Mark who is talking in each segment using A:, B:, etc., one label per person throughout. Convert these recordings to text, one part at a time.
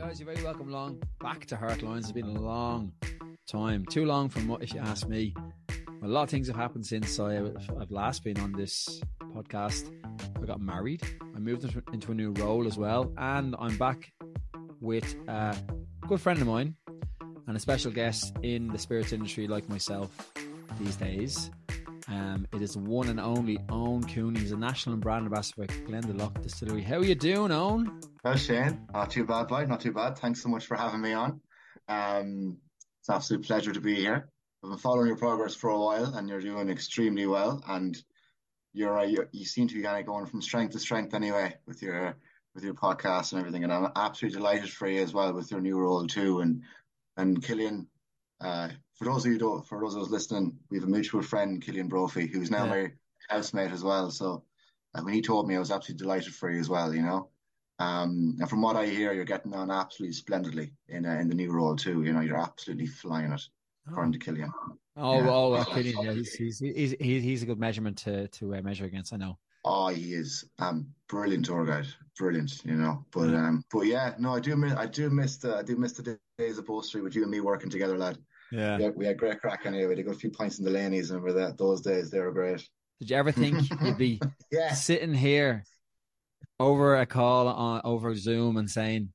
A: guys, you're very welcome along back to Hartelines. It's been a long time, too long from what, if you ask me. A lot of things have happened since I, have last been on this podcast. I got married, I moved into a new role as well, and I'm back with a good friend of mine and a special guest in the spirits industry, like myself these days. Um, it is one and only Eoin Cooney. He's a national and brand ambassador for Glendalough Distillery. How are you doing, Owen?
B: Well, Shane, not too bad, boy. Not too bad. Thanks so much for having me on. Um, it's an absolute pleasure to be here. I've been following your progress for a while, and you're doing extremely well. And you're, uh, you're you seem to be kind of going from strength to strength anyway with your with your podcast and everything. And I'm absolutely delighted for you as well with your new role too. And and Killian, uh, for those of you don't, for those of us listening, we have a mutual friend, Killian Brophy, who's now yeah. my housemate as well. So uh, when he told me, I was absolutely delighted for you as well. You know, um, and from what I hear, you're getting on absolutely splendidly in uh, in the new role too. You know, you're absolutely flying it, oh. according to Killian.
A: Oh, yeah. oh, uh, Killian, yeah, he's, he's he's he's a good measurement to to uh, measure against. I know.
B: Oh, he is um brilliant tour guide, brilliant. You know, but um, but yeah, no, I do miss I do miss the I do miss the days of Street with you and me working together, lad.
A: Yeah.
B: We had, we had great crack anyway. We had a good few points in the laneys, and that those days they were great.
A: Did you ever think you'd be yeah. sitting here over a call on over Zoom and saying,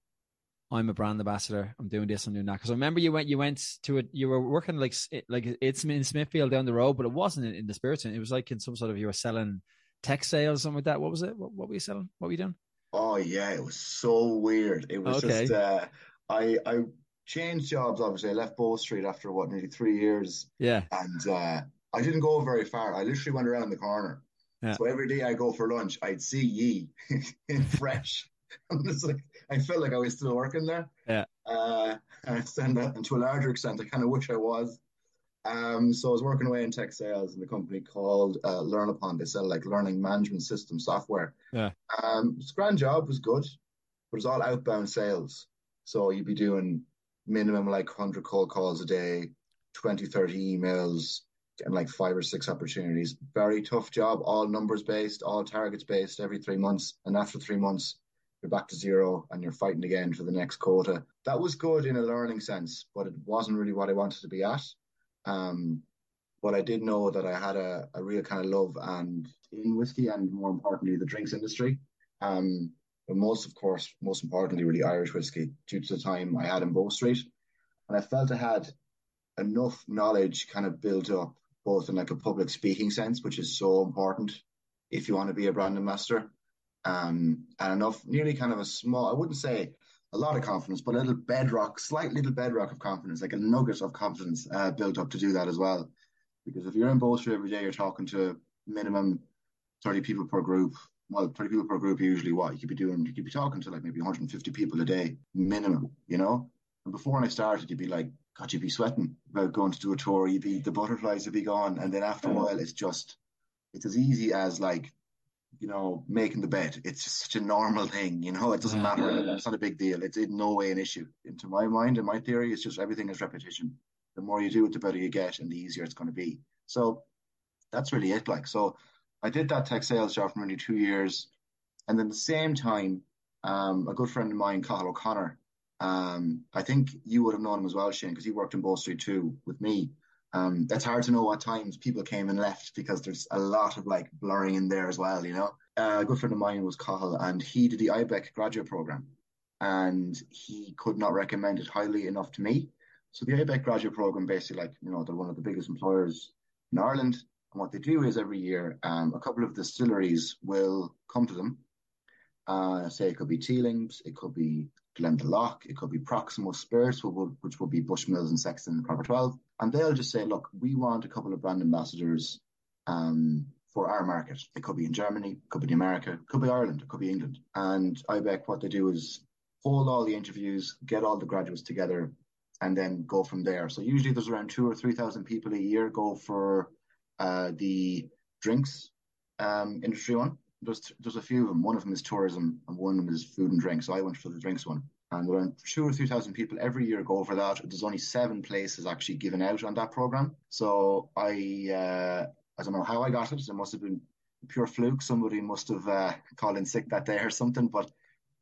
A: "I'm a brand ambassador. I'm doing this. I'm doing that"? Because I remember you went, you went to it. You were working like like it's in Smithfield down the road, but it wasn't in, in the Spirits. It was like in some sort of you were selling tech sales, something like that. What was it? What, what were you selling? What were you doing?
B: Oh yeah, it was so weird. It was okay. just uh, I I changed jobs. Obviously, I left Bow Street after what nearly three years.
A: Yeah,
B: and uh, I didn't go very far. I literally went around the corner. Yeah. So every day I go for lunch, I'd see ye in fresh. I'm just like I felt like I was still working there.
A: Yeah.
B: Uh, and, and to a larger extent, I kind of wish I was. Um, so I was working away in tech sales in a company called uh, LearnUpon. They sell like learning management system software.
A: Yeah.
B: Um, it's a grand job, was good, but it's all outbound sales. So you'd be doing minimum like 100 cold calls a day, 20, 30 emails, and like five or six opportunities. Very tough job, all numbers based, all targets based every three months. And after three months, you're back to zero and you're fighting again for the next quota. That was good in a learning sense, but it wasn't really what I wanted to be at. Um, but I did know that I had a, a real kind of love and in whiskey and more importantly the drinks industry. Um, but most, of course, most importantly, really Irish whiskey due to the time I had in Bow Street. And I felt I had enough knowledge kind of built up, both in like a public speaking sense, which is so important if you want to be a brand ambassador, um, and enough, nearly kind of a small, I wouldn't say a lot of confidence, but a little bedrock, slight little bedrock of confidence, like a nugget of confidence uh, built up to do that as well. Because if you're in Bow Street every day, you're talking to minimum 30 people per group, well, 30 people per group, usually what you could be doing, you could be talking to like maybe 150 people a day minimum, you know? And before when I started, you'd be like, God, you'd be sweating about going to do a tour, you'd be, the butterflies would be gone. And then after a while, it's just, it's as easy as like, you know, making the bed. It's just such a normal thing, you know, it doesn't matter. It's not a big deal. It's in no way an issue. Into my mind and my theory, it's just everything is repetition. The more you do it, the better you get and the easier it's going to be. So that's really it. Like, so I did that tech sales job for nearly two years. And then the same time, um, a good friend of mine, Cathal O'Connor, um, I think you would have known him as well, Shane, because he worked in Bow Street too with me. Um, it's hard to know what times people came and left because there's a lot of like blurring in there as well, you know. Uh, a good friend of mine was Cathal, and he did the IBEC graduate program, and he could not recommend it highly enough to me. So the IBEC graduate program, basically, like you know, they're one of the biggest employers in Ireland. And what they do is every year, um, a couple of distilleries will come to them. Uh, say it could be Teelings, it could be Glendalough, it could be Proximo Spirits, which will be Bushmills and Sexton and Proper 12. And they'll just say, look, we want a couple of brand ambassadors um, for our market. It could be in Germany, it could be in America, it could be Ireland, it could be England. And IBEC, what they do is hold all the interviews, get all the graduates together, and then go from there. So usually there's around two or 3,000 people a year go for the drinks um, industry one. There's there's a few of them. One of them is tourism, and one of them is food and drink. So I went for the drinks one, and around two or three thousand people every year go for that. There's only seven places actually given out on that program. So I uh, I don't know how I got it. It must have been pure fluke. Somebody must have uh, called in sick that day or something. But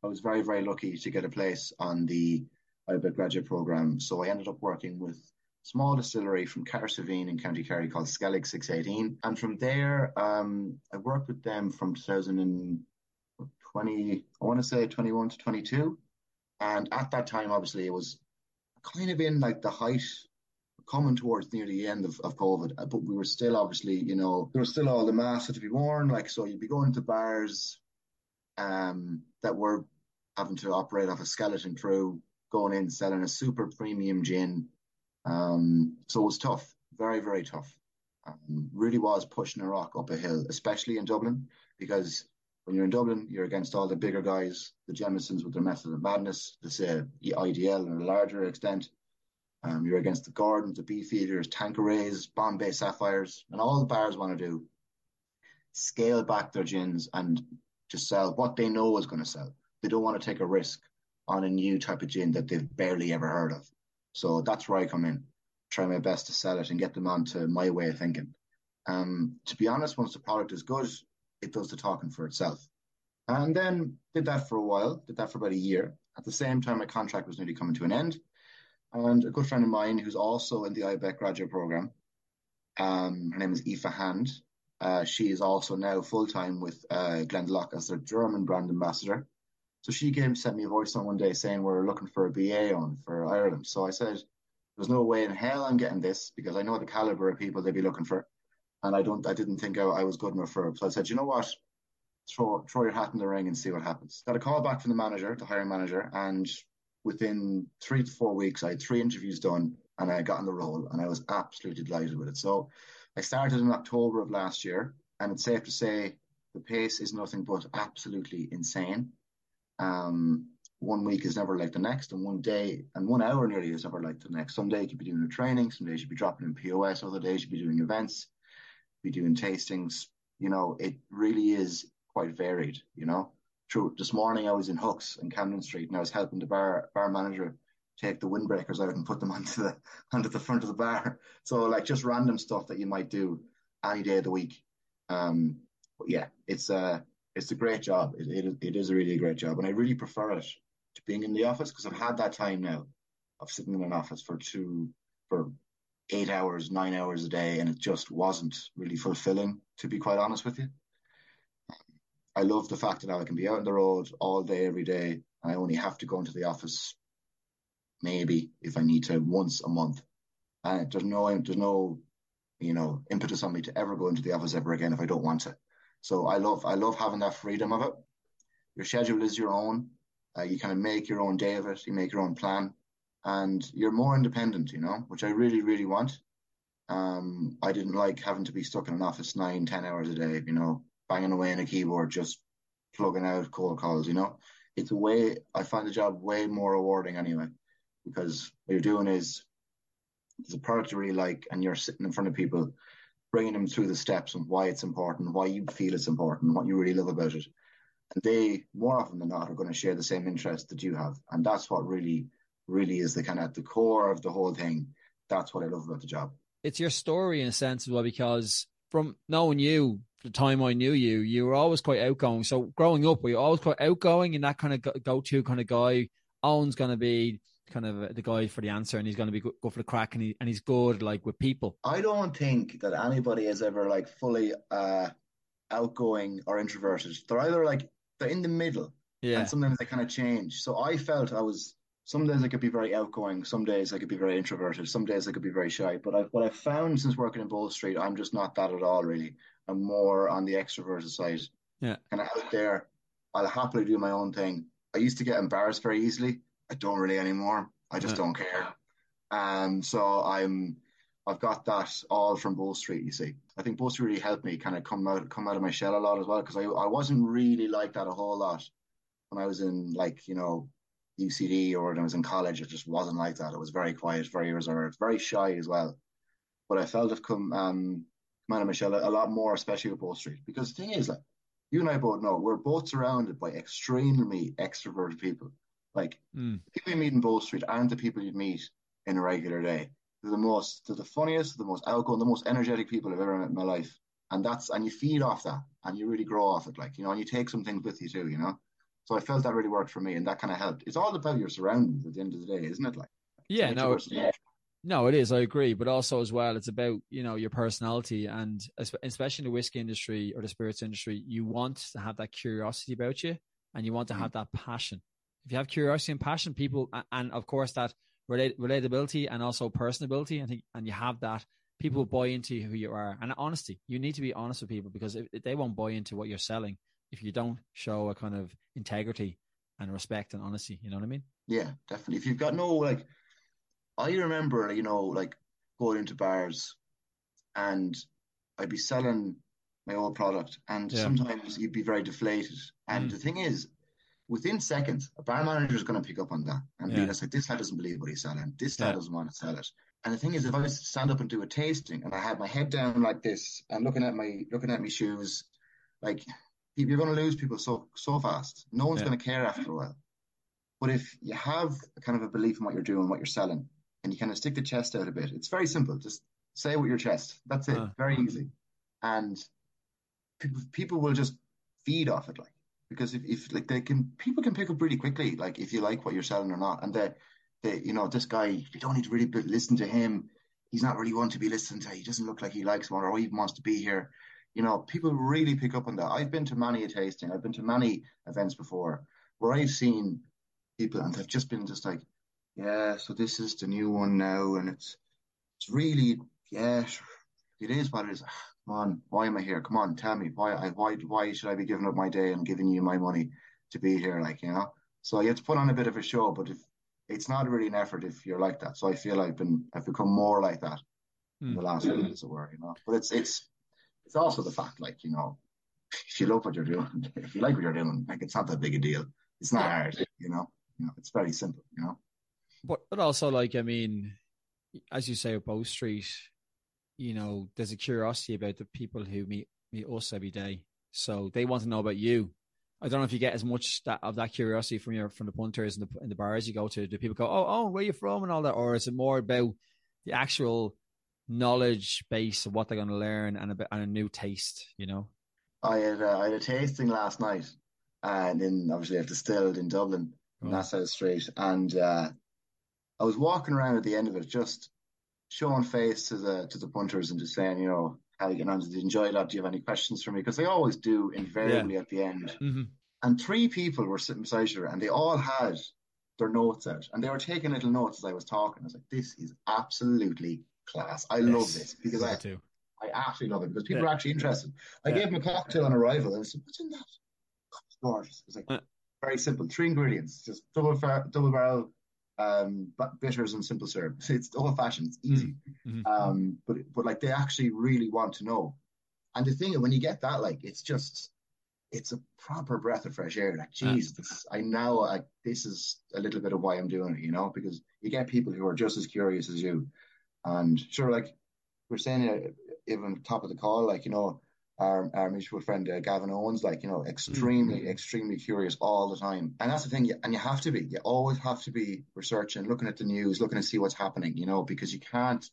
B: I was very, very lucky to get a place on the IBEC graduate program. So I ended up working with small distillery from Cahersiveen in County Kerry called Skellig 618. And from there, um, I worked with them from 2020, I want to say 21 to 22. And at that time, obviously, it was kind of in like the height coming towards near the end of, of COVID, but we were still obviously, you know, there was still all the masks had to be worn. Like, so you'd be going to bars um, that were having to operate off a skeleton crew, going in selling a super premium gin. Um, so it was tough, very, very tough. Um, really was pushing a rock up a hill, especially in Dublin, because when you're in Dublin, you're against all the bigger guys, the Jamesons with their Method of Madness, the say IDL in a larger extent. Um, you're against the Gordons, the Beefeaters, Tanquerays, Bombay Sapphires, and all the bars want to do scale back their gins and just sell what they know is going to sell. They don't want to take a risk on a new type of gin that they've barely ever heard of. So that's where I come in, try my best to sell it and get them onto my way of thinking. Um, to be honest, once the product is good, it does the talking for itself. And then did that for a while, did that for about a year. At the same time, my contract was nearly coming to an end. And a good friend of mine who's also in the IBEC graduate program, um, her name is Aoife Hand. Uh, she is also now full time with uh, Glendalough as their German brand ambassador. So she came sent me a voice on one day saying we're looking for a BA on for Ireland. So I said, "There's no way in hell I'm getting this because I know the caliber of people they'd be looking for, and I don't. I didn't think I, I was good enough for it. So I said, you know what? Throw throw your hat in the ring and see what happens. Got a call back from the manager, the hiring manager, and within three to four weeks, I had three interviews done and I got on the role and I was absolutely delighted with it. So I started in October of last year and it's safe to say the pace is nothing but absolutely insane. Um, one week is never like the next, and one day and one hour nearly is never like the next. Some day you could be doing a training, some days you'd be dropping in POS, other days you'd be doing events, be doing tastings. You know, it really is quite varied, you know True. this morning I was in Hooks in Camden Street and I was helping the bar bar manager take the windbreakers out and put them onto the onto the front of the bar. So like just random stuff that you might do any day of the week. Um, but yeah, it's a it's a great job. It, it it is a really great job, and I really prefer it to being in the office because I've had that time now of sitting in an office for two for eight hours, nine hours a day, and it just wasn't really fulfilling. To be quite honest with you. I love the fact that now I can be out on the road all day, every day. And I only have to go into the office maybe if I need to once a month. And there's no, there's no, you know, impetus on me to ever go into the office ever again if I don't want to. So I love, I love having that freedom of it. Your schedule is your own. Uh, you kind of make your own day of it. You make your own plan, and you're more independent. You know, which I really, really want. Um, I didn't like having to be stuck in an office nine, ten hours a day. You know, banging away on a keyboard, just plugging out cold calls, you know? It's a way, I find the job way more rewarding anyway, because what you're doing is there's a product you really like and you're sitting in front of people, bringing them through the steps and why it's important, why you feel it's important, what you really love about it. And they, more often than not, are going to share the same interest that you have. And that's what really, really is the kind of at the core of the whole thing. That's what I love about the job.
A: It's your story in a sense as well, because from knowing you the time I knew you, you were always quite outgoing. So growing up, were you always quite outgoing and that kind of go to kind of guy? Eoin's going to be kind of the guy for the answer and he's going to be go, go for the crack and, he, and he's good like with people.
B: I don't think that anybody is ever like fully uh, outgoing or introverted. They're either like, they're in the middle. Yeah. And sometimes they kind of change. So I felt I was some days I could be very outgoing, some days I could be very introverted, some days I could be very shy. But I've, what I've found since working in bull Street, I'm just not that at all, really. I'm more on the extroverted side.
A: Yeah.
B: And out there, I'll happily do my own thing. I used to get embarrassed very easily. I don't really anymore. I just don't care. Um, so I'm, I've got that all from Bow Street. You see, I think Bow Street really helped me kind of come out, come out of my shell a lot as well because I, I wasn't really like that a whole lot when I was in like you know UCD or when I was in college. It just wasn't like that. It was very quiet, very reserved, very shy as well. But I felt I've come um, come out of my shell a, a lot more, especially with Bow Street. Because the thing is, like you and I both know, we're both surrounded by extremely extroverted people. Like mm. people you meet in Bow Street aren't the people you'd meet in a regular day. They're the most, they're the funniest, the most outgoing, the most energetic people I've ever met in my life. And that's, and you feed off that and you really grow off it. Like, you know, and you take some things with you too, you know? So I felt that really worked for me, and that kind of helped. It's all about your surroundings at the end of the day, isn't it? Like,
A: yeah, no, no, it is. I agree, but also as well, it's about you know your personality, and especially in the whiskey industry or the spirits industry, you want to have that curiosity about you, and you want to mm. have that passion. If you have curiosity and passion, people, and of course that relate, relatability and also personability, I think, and you have that, people will buy into who you are. And honesty, you need to be honest with people because if, if they won't buy into what you're selling if you don't show a kind of integrity and respect and honesty. You know what I mean?
B: Yeah, definitely. If you've got no like I remember, you know, like going into bars and I'd be selling my old product and yeah. sometimes you'd be very deflated. And mm. the thing is, within seconds, a bar manager is going to pick up on that and yeah. be like, this guy doesn't believe what he's selling. This guy yeah. doesn't want to sell it. And the thing is, if I was to stand up and do a tasting and I had my head down like this and looking at my looking at my shoes, like you're going to lose people so so fast. No one's going to care after a while. But if you have kind of a belief in what you're doing, what you're selling, and you kind of stick the chest out a bit. It's very simple. Just say with your chest. That's it. Uh. Very easy. And people, people will just feed off it, like because if, if like they can, people can pick up really quickly, like if you like what you're selling or not. And that they, you know, this guy, you don't need to really listen to him. He's not really one to be listened to. He doesn't look like he likes one or even wants to be here. You know, people really pick up on that. I've been to many a tasting. I've been to many events before where I've seen people and they've just been just like, yeah, so this is the new one now, and it's it's really yeah, it is what it is. Come on, why am I here? Come on, tell me why I why why should I be giving up my day and giving you my money to be here? Like you know, so you have to put on a bit of a show, but if it's not really an effort if you're like that. So I feel I've been I've become more like that mm. in the last few years, as it were, you know. But it's it's it's also the fact, like you know, if you love what you're doing, if you like what you're doing, like it's not that big a deal. It's not hard, you know. You know, it's very simple, you know.
A: But but also like I mean, as you say, Bow Street, you know, there's a curiosity about the people who meet meet us every day. So they want to know about you. I don't know if you get as much that, of that curiosity from your from the punters and the in the bars you go to. Do people go, oh oh, where you from and all that, or is it more about the actual knowledge base of what they're going to learn and a bit and a new taste? You know.
B: I had uh, I had a tasting last night, and then obviously I've distilled in Dublin, oh. Nassau Street, and uh, I was walking around at the end of it, just showing face to the to the punters and just saying, you know, how you get on? Did you enjoy that? Do you have any questions for me? Because they always do invariably yeah. at the end. Mm-hmm. And three people were sitting beside her, and they all had their notes out, and they were taking little notes as I was talking. I was like, "This is absolutely class. I yes, love this because I, too. I absolutely love it because people yeah. are actually interested." I yeah. gave them a cocktail on arrival, and I said, "What's in that?" Gorgeous. It's like uh, very simple, three ingredients, just double double barrel um, but bitters and simple syrup. It's old fashioned. It's easy. Mm-hmm. Um, but but like they actually really want to know. And the thing when you get that, like it's just it's a proper breath of fresh air. Like, geez, this, I now like this is a little bit of why I'm doing it, you know, because you get people who are just as curious as you. And sure, like we're saying, even top of the call, like you know, our, our mutual friend uh, Gavin Owens, like you know, extremely, mm-hmm. extremely curious all the time, and that's the thing. And you have to be. You always have to be researching, looking at the news, looking to see what's happening. You know, because you can't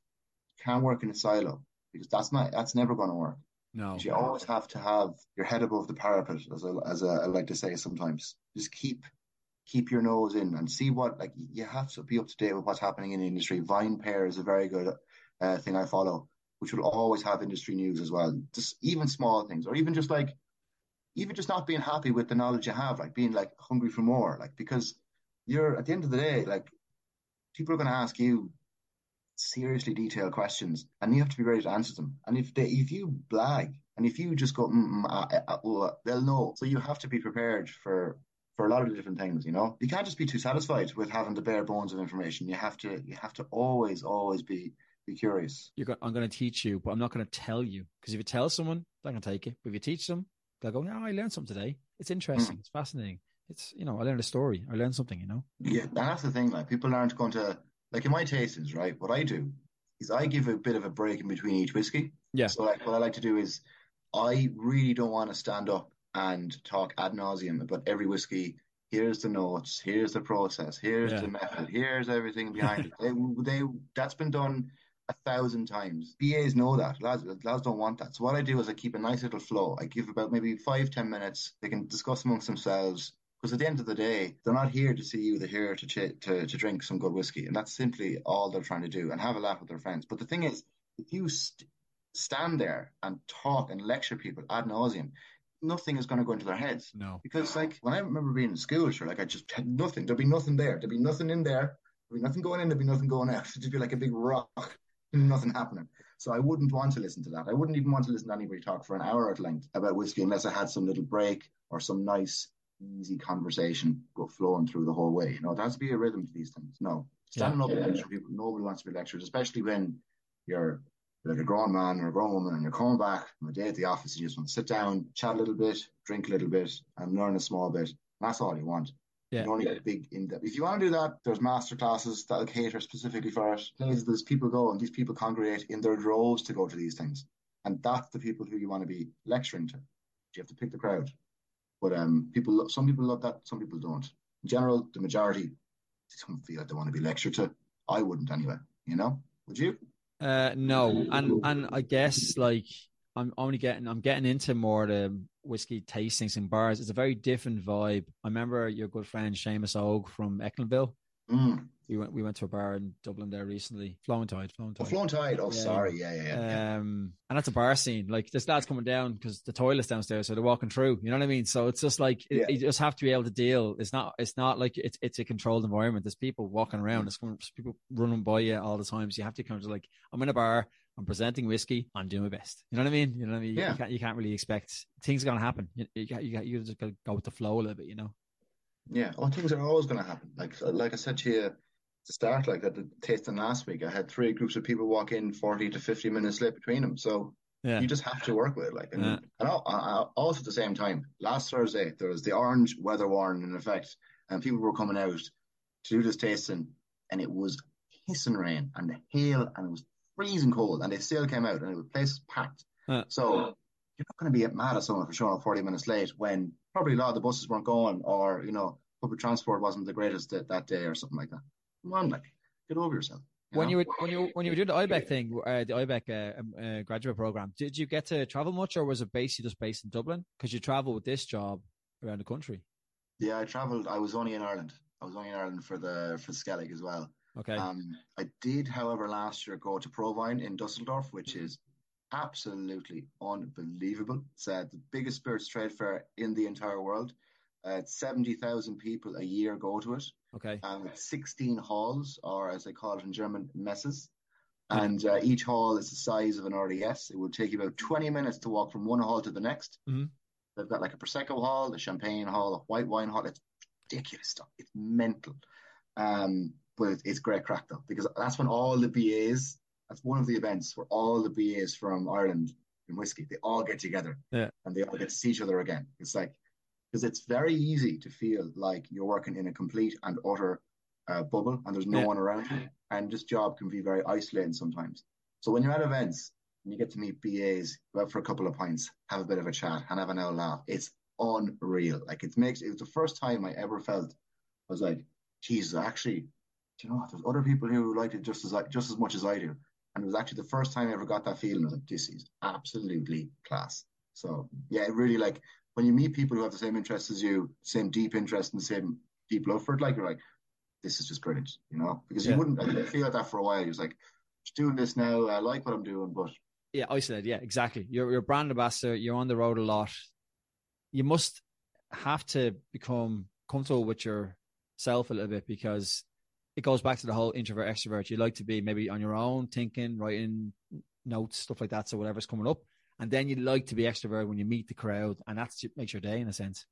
B: can't work in a silo because that's not that's never going to work.
A: No,
B: you always have to have your head above the parapet, as I, as I like to say sometimes. Just keep keep your nose in and see what like you have to be up to date with what's happening in the industry. VinePair is a very good uh, thing I follow which will always have industry news as well. Just even small things, or even just like, even just not being happy with the knowledge you have, like being like hungry for more, like because you're at the end of the day, like people are going to ask you seriously detailed questions, and you have to be ready to answer them. And if they, if you blag, and if you just go, mm, mm, they'll know. So you have to be prepared for for a lot of different things. You know, you can't just be too satisfied with having the bare bones of information. You have to you have to always always be be curious.
A: You're I'm going to teach you, but I'm not going to tell you because if you tell someone, they're going to take it. But if you teach them, they'll go, "No, I learned something today. It's interesting. Mm. It's fascinating. It's you know, I learned a story. I learned something. You know."
B: Yeah, that's the thing. Like people aren't going to like in my tastings, right? What I do is I give a bit of a break in between each whiskey.
A: Yeah.
B: So like what I like to do is I really don't want to stand up and talk ad nauseum about every whiskey. Here's the notes. Here's the process. Here's yeah. the method. Here's everything behind it. They, they that's been done a thousand times. BAs know that. Lads, lads don't want that. So what I do is I keep a nice little flow. I give about maybe five, ten minutes. They can discuss amongst themselves. Because at the end of the day, they're not here to see you. They're here to, ch- to to drink some good whiskey, and that's simply all they're trying to do, and have a laugh with their friends. But the thing is, if you st- stand there and talk and lecture people ad nauseum, nothing is going to go into their heads.
A: No.
B: Because like when I remember being in school, sure, like I just had nothing. There'd be nothing there. There'd be nothing in there. There'd be nothing going in. There'd be nothing going out. It'd be like a big rock, nothing happening. So I wouldn't want to listen to that. I wouldn't even want to listen to anybody talk for an hour at length about whiskey unless I had some little break or some nice, easy conversation go flowing through the whole way. You know, there has to be a rhythm to these things. No, standing
A: Yeah.
B: up and lecturing people, nobody wants to be lectured, especially when you're like a grown man or a grown woman and you're coming back from a day at the office and you just want to sit down, chat a little bit, drink a little bit, and learn a small bit. That's all you want.
A: Yeah.
B: You need a big in depth. If you want to do that, there's master classes that'll cater specifically for it. Places there's people go and these people congregate in their droves to go to these things. And that's the people who you want to be lecturing to. You have to pick the crowd. But um people some people love that, some people don't. In general, the majority don't feel like they want to be lectured to. I wouldn't anyway, you know? Would you?
A: Uh, no, and and I guess like I'm only getting I'm getting into more the whiskey tastings in bars. It's a very different vibe. I remember your good friend Seamus Og from Echlinville.
B: Mm.
A: We went we went to a bar in Dublin there recently. Flowing Tide, Flowing
B: Oh,
A: Tide.
B: Flown Tide. Oh,
A: Yeah.
B: sorry. Yeah, yeah, yeah.
A: Um, and that's a bar scene. Like there's lads coming down because the toilet's downstairs, so they're walking through. You know what I mean? So it's just like it-
B: Yeah.
A: you just have to be able to deal. It's not. It's not like it's it's a controlled environment. There's people walking around. There's people running by you all the time. So you have to kind of like, I'm in a bar. I'm presenting whiskey. I'm doing my best. You know what I mean? You know what I mean?
B: Yeah.
A: You can't you can't really expect things are gonna happen. You you you got you just gotta go with the flow a little bit. You know?
B: Yeah, well, things are always going to happen. Like, like I said to you to start, like at the tasting last week, I had three groups of people walk in 40 to 50 minutes late between them. So
A: Yeah.
B: you just have to work with it. Like, and,
A: Yeah.
B: and al- al- also at the same time, last Thursday, there was the orange weather warning in effect, and people were coming out to do this tasting, and it was hissing rain and hail, and it was freezing cold, and they still came out, and the place was packed. So you're not going to be mad at someone for showing up 40 minutes late when probably a lot of the buses weren't going, or, you know, public transport wasn't the greatest that, that day, or something like that. Come on, like, get over yourself.
A: when
B: know?
A: you were when you when you were doing the IBEC thing, uh, the IBEC uh, um, uh, graduate program, did you get to travel much, or was it basically just based in Dublin? Because you travel with this job around the country.
B: Yeah, I travelled. I was only in Ireland. I was only in Ireland for the for Skellig as well.
A: Okay.
B: Um, I did, however, last year go to ProWein in Dusseldorf, which is absolutely unbelievable. It's uh, the biggest spirits trade fair in the entire world. Uh, 70,000 people a year go to it,
A: okay.
B: um, with 16 halls, or as they call it in German, messes. And uh, each hall is the size of an RDS. It would take you about 20 minutes to walk from one hall to the next.
A: Mhm.
B: They've got like a Prosecco hall, the Champagne hall, a white wine hall. It's ridiculous stuff. It's mental. Um, but it's, it's great crack though, because that's when all the BAs, that's one of the events where all the BAs from Ireland in whiskey, they all get together
A: Yeah.
B: and they all get to see each other again. It's like, because it's very easy to feel like you're working in a complete and utter uh, bubble and there's no
A: Yeah.
B: one around you. And this job can be very isolating sometimes. So when you're at events and you get to meet BAs, go out for a couple of pints, have a bit of a chat and have an old laugh, it's unreal. Like it makes, it was the first time I ever felt, I was like, Jesus, actually, do you know what? There's other people who liked it just as I, just as much as I do. And it was actually the first time I ever got that feeling. I was like, this is absolutely class. So yeah, it really like when you meet people who have the same interests as you, same deep interest and same deep love for it, like you're like, this is just brilliant, you know? Because
A: Yeah.
B: you wouldn't I feel like that for a while. You're like, just doing this now. I like what I'm doing, but
A: Yeah, isolated. Yeah, exactly. You're you're a brand ambassador. You're on the road a lot. You must have to become comfortable with yourself a little bit because it goes back to the whole introvert extrovert. You like to be maybe on your own, thinking, writing notes, stuff like that. So whatever's coming up, and then you like to be extrovert when you meet the crowd, and that's makes your day in a sense.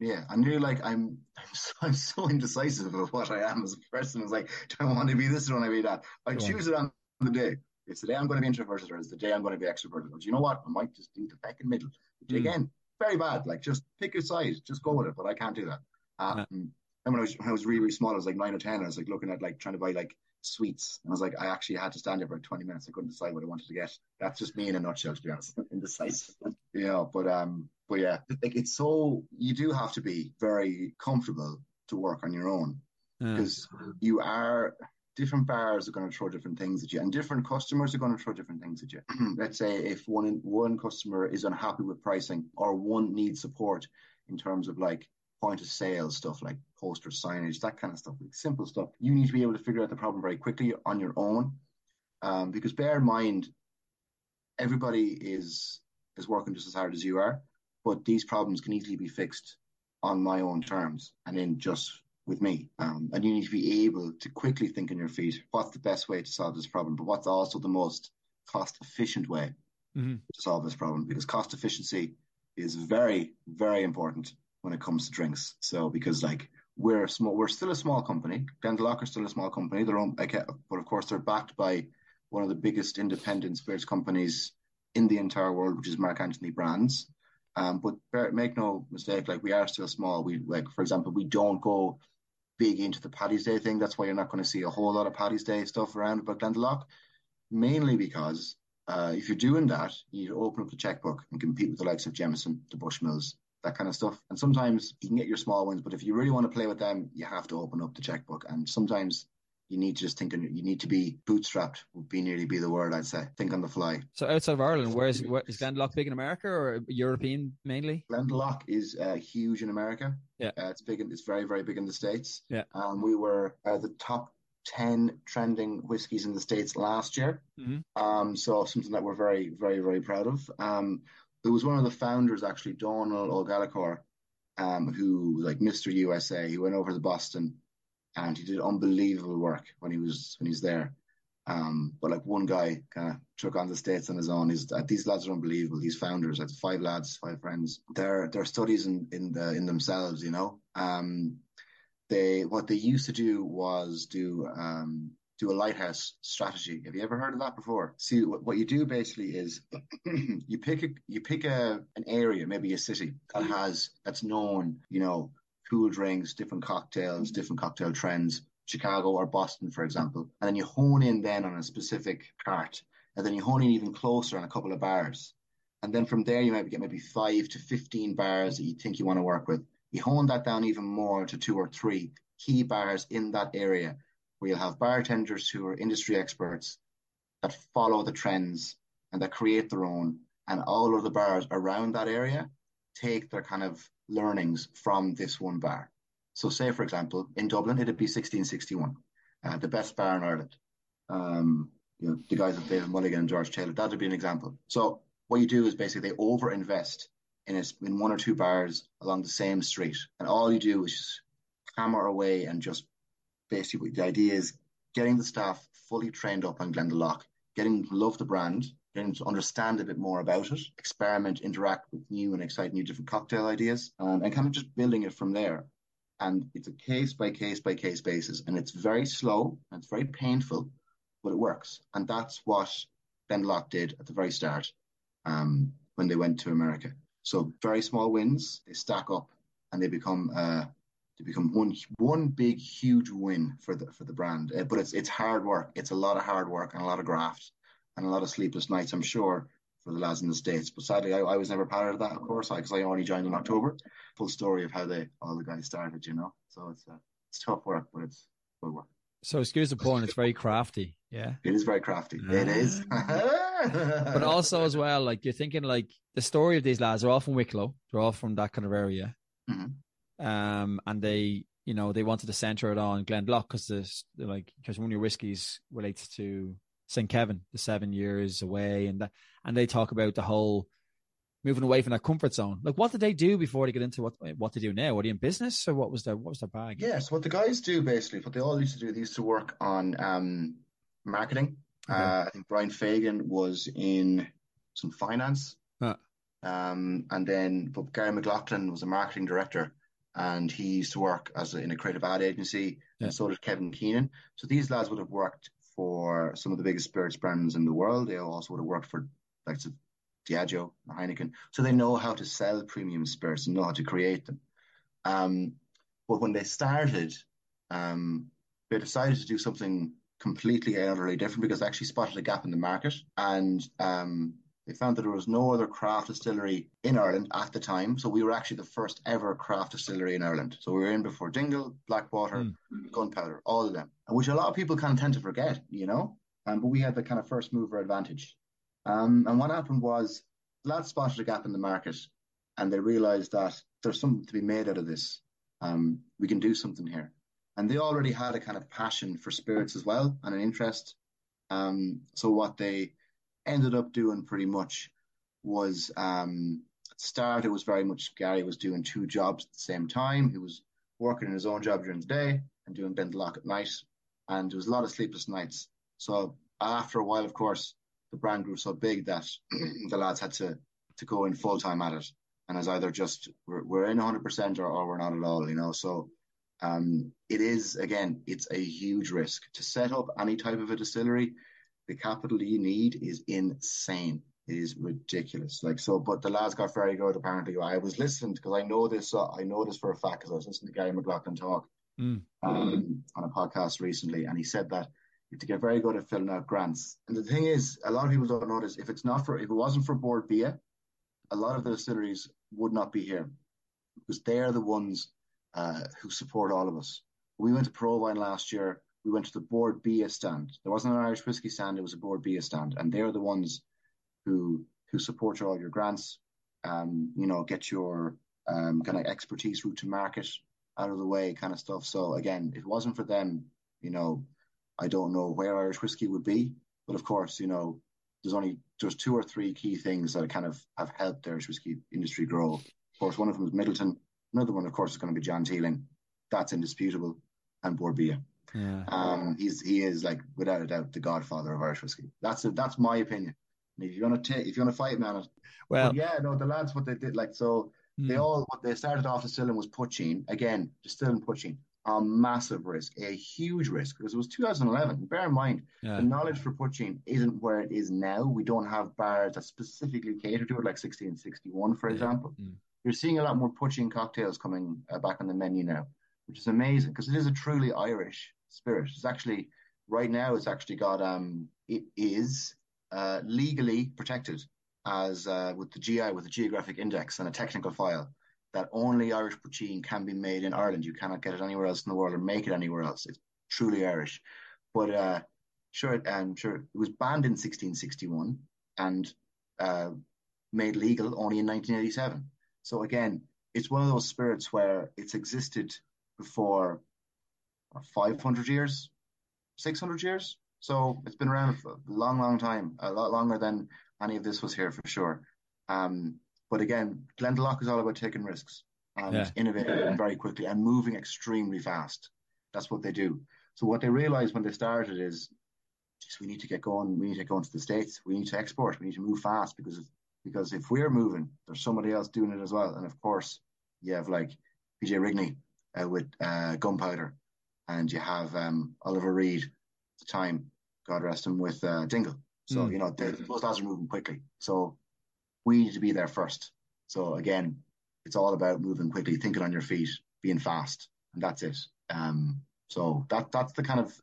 B: Yeah, and you're like, I'm, I'm so, I'm so indecisive of what I am as a person. It's like, do I want to be this or do I want to be that? I
A: Go on.
B: choose it on the day. It's the day I'm going to be introverted or it's the day I'm going to be extroverted. But you know what? I might just do the back and middle. Which
A: Mm.
B: again, very bad. Like, just pick your side, just go with it. But I can't do that. Um, And when I was when I was really, really small, I was like nine or ten. I was like looking at like trying to buy like sweets. And I was like, I actually had to stand there for 20 minutes. I couldn't decide what I wanted to get. That's just me in a nutshell, to be honest. Indecisive. Yeah, but um, but yeah, like it's so you do have to be very comfortable to work on your own
A: Yeah.
B: because you are different bars are going to throw different things at you, and different customers are going to throw different things at you. Let's say if one one customer is unhappy with pricing, or one needs support in terms of like point of sale stuff like poster signage, that kind of stuff, like simple stuff. You need to be able to figure out the problem very quickly on your own. Um, because bear in mind, everybody is is working just as hard as you are, but these problems can easily be fixed on my own terms and in just with me. Um, and you need to be able to quickly think on your feet what's the best way to solve this problem, but what's also the most cost efficient way mm-hmm. to solve this problem because cost efficiency is very, very important when it comes to drinks. So because like we're small, we're still a small company. Glendalough are still a small company. They're own, but of course they're backed by one of the biggest independent spirits companies in the entire world, which is Mark Anthony Brands. Um, but make no mistake, like we are still small. We like, for example, we don't go big into the Paddy's Day thing. That's why you're not going to see a whole lot of Paddy's Day stuff around about Glendalough, mainly because uh, if you're doing that, you need to open up the checkbook and compete with the likes of Jameson, the Bushmills, that kind of stuff. And sometimes you can get your small wins, but if you really want to play with them, you have to open up the checkbook. And sometimes you need to just think, you need to be bootstrapped, would be nearly be the word I'd say. Think on the fly.
A: So outside of Ireland, where is, where, is Glendalough big in America or European mainly?
B: Glendalough is uh, huge in America.
A: Yeah.
B: Uh, it's big, in, it's very, very big in the States.
A: Yeah.
B: Um, we were uh, the top 10 trending whiskies in the States last year.
A: Mm-hmm.
B: Um, so something that we're very, very, very proud of. Um, it was one of the founders, actually, Donal O'Gallagher, um, who like Mr. USA. He went over to Boston and he did unbelievable work when he was when he's there. Um, but like one guy kind of took on the states on his own. He's, uh, these lads are unbelievable. These founders, like five lads, five friends. They're they're studies in in the in themselves, you know. Um, they what they used to do was do um do a lighthouse strategy. Have you ever heard of that before? See, what, you do basically is you pick a you pick a an area, maybe a city that has that's known, you know, cool drinks, different cocktails, different cocktail trends, Chicago or Boston, for example. And then you hone in then on a specific part. And then you hone in even closer on a couple of bars. And then from there, you might get maybe five to 15 bars that you think you want to work with. You hone that down even more to two or three key bars in that area you'll have bartenders who are industry experts that follow the trends and that create their own. And all of the bars around that area take their kind of learnings from this one bar. So, say for example, in Dublin, it'd be 1661, uh, the best bar in Ireland. Um, you know, the guys of David Mulligan and George Taylor, that'd be an example. So, what you do is basically they over invest in in one or two bars along the same street, and all you do is just hammer away and just basically the idea is getting the staff fully trained up on Glendalough, getting them to love the brand, getting to understand a bit more about it, experiment, interact with new and exciting new different cocktail ideas, um, and kind of just building it from there. And it's a case by case by case basis, and it's very slow and it's very painful, but it works. And that's what Glendalough did at the very start um, when they went to America. So very small wins, they stack up, and they become uh, they become one one big huge win for the for the brand. Uh, but it's it's hard work. It's a lot of hard work and a lot of graft and a lot of sleepless nights, I'm sure, for the lads in the States. But sadly, I, I was never part of that, of course, because I, I, only joined in October. Full story of how they all the guys started, you know. So it's uh, it's tough work, but it's good work.
A: So excuse the pun, it's very crafty. Yeah.
B: It is very crafty. Ah. It is.
A: but also as well, like you're thinking like the story of these lads are all from Wicklow. They're all from that kind of area.
B: Mm-hmm.
A: Um, and they, you know, they wanted to center it on Glendalough because this like because one of your whiskies relates to St. Kevin, the seven years away, and that, and they talk about the whole moving away from that comfort zone. Like, what did they do before they get into what what they do now? Were they in business, or what was their what was their bag?
B: Yes, yeah, so what the guys do basically, what they all used to do, they used to work on um, marketing. Okay. Uh, I think Brian Fagan was in some finance,
A: huh.
B: um, and then but Gary McLoughlin was a marketing director, and he used to work as a, in a creative ad agency, yeah. and so did Kevin Keenan. So these lads would have worked for some of the biggest spirits brands in the world. They also would have worked for like Diageo, Heineken, so they know how to sell premium spirits and know how to create them. Um, but when they started, um, they decided to do something completely and utterly different because they actually spotted a gap in the market and um, they found that there was no other craft distillery in Ireland at the time. So we were actually the first ever craft distillery in Ireland. So we were in before Dingle, Blackwater, mm. Gunpowder, all of them, which a lot of people kind of tend to forget, you know. Um, but we had the kind of first mover advantage. Um, and what happened was lads spotted a gap in the market and they realized that there's something to be made out of this. um, we can do something here. And they already had a kind of passion for spirits as well and an interest. Um, so what they ended up doing pretty much was um, start, it was very much Gary was doing two jobs at the same time. He was working in his own job during the day and doing Glendalough at night. And there was a lot of sleepless nights. So after a while, of course, the brand grew so big that the lads had to, to go in full time at it. And as either just we're, we're in 100% or, or we're not at all, you know. So um, it is, again, it's a huge risk to set up any type of a distillery. The capital you need is insane. It is ridiculous. Like so, but the lads got very good. Apparently, I was listening because I know this. Uh, I know this for a fact because I was listening to Gary McLoughlin talk mm. um, on a podcast recently, and he said that you have to get very good at filling out grants. And the thing is, a lot of people don't notice if it's not for if it wasn't for Bord Bia, a lot of the distilleries would not be here because they're the ones uh, who support all of us. We went to ProWein last year. We went to the Bord Bia stand. There wasn't an Irish whiskey stand; it was a Bord Bia stand, and they're the ones who who support all your grants. Um, you know, get your um, kind of expertise route to market out of the way, kind of stuff. So again, if it wasn't for them, you know, I don't know where Irish whiskey would be. But of course, you know, there's only there's two or three key things that kind of have helped the Irish whiskey industry grow. Of course, one of them is Midleton. Another one, of course, is going to be John Teeling. That's indisputable. And Bord Bia. Yeah. Um, he's he is like without a doubt the godfather of Irish whiskey. That's a, that's my opinion. if you're gonna take if you're gonna fight man well, but yeah, no, the lads what they did like so mm. they all what they started off distilling was poitín again, distilling poitín a massive risk, a huge risk, because it was 2011. Bear in mind, yeah. the knowledge for poitín isn't where it is now. We don't have bars that specifically cater to it, like 1661, for yeah. example. Mm. You're seeing a lot more poitín cocktails coming uh, back on the menu now, which is amazing because it is a truly Irish spirit. It's actually, right now, it's actually got, um, it is uh, legally protected as uh, with the GI, with the geographic index and a technical file that only Irish poitín can be made in Ireland. You cannot get it anywhere else in the world or make it anywhere else. It's truly Irish. But uh, sure, um, sure, it was banned in 1661 and uh, made legal only in 1987. So again, it's one of those spirits where it's existed before 500 years, 600 years. So it's been around for a long, long time, a lot longer than any of this was here for sure. Um, but again, Glendalough is all about taking risks and yeah. innovating very quickly and moving extremely fast. That's what they do. So what they realized when they started is, just we need to get going. We need to get into the states. We need to export. We need to move fast because if, because if we're moving, there's somebody else doing it as well. And of course, you have like PJ Rigney uh, with uh, Gunpowder, and you have um, Oliver Reed at the time, God rest him, with uh, Dingle. So mm. you know those lads are moving quickly. So we need to be there first. So again, it's all about moving quickly, thinking on your feet, being fast, and that's it. Um, so that that's the kind of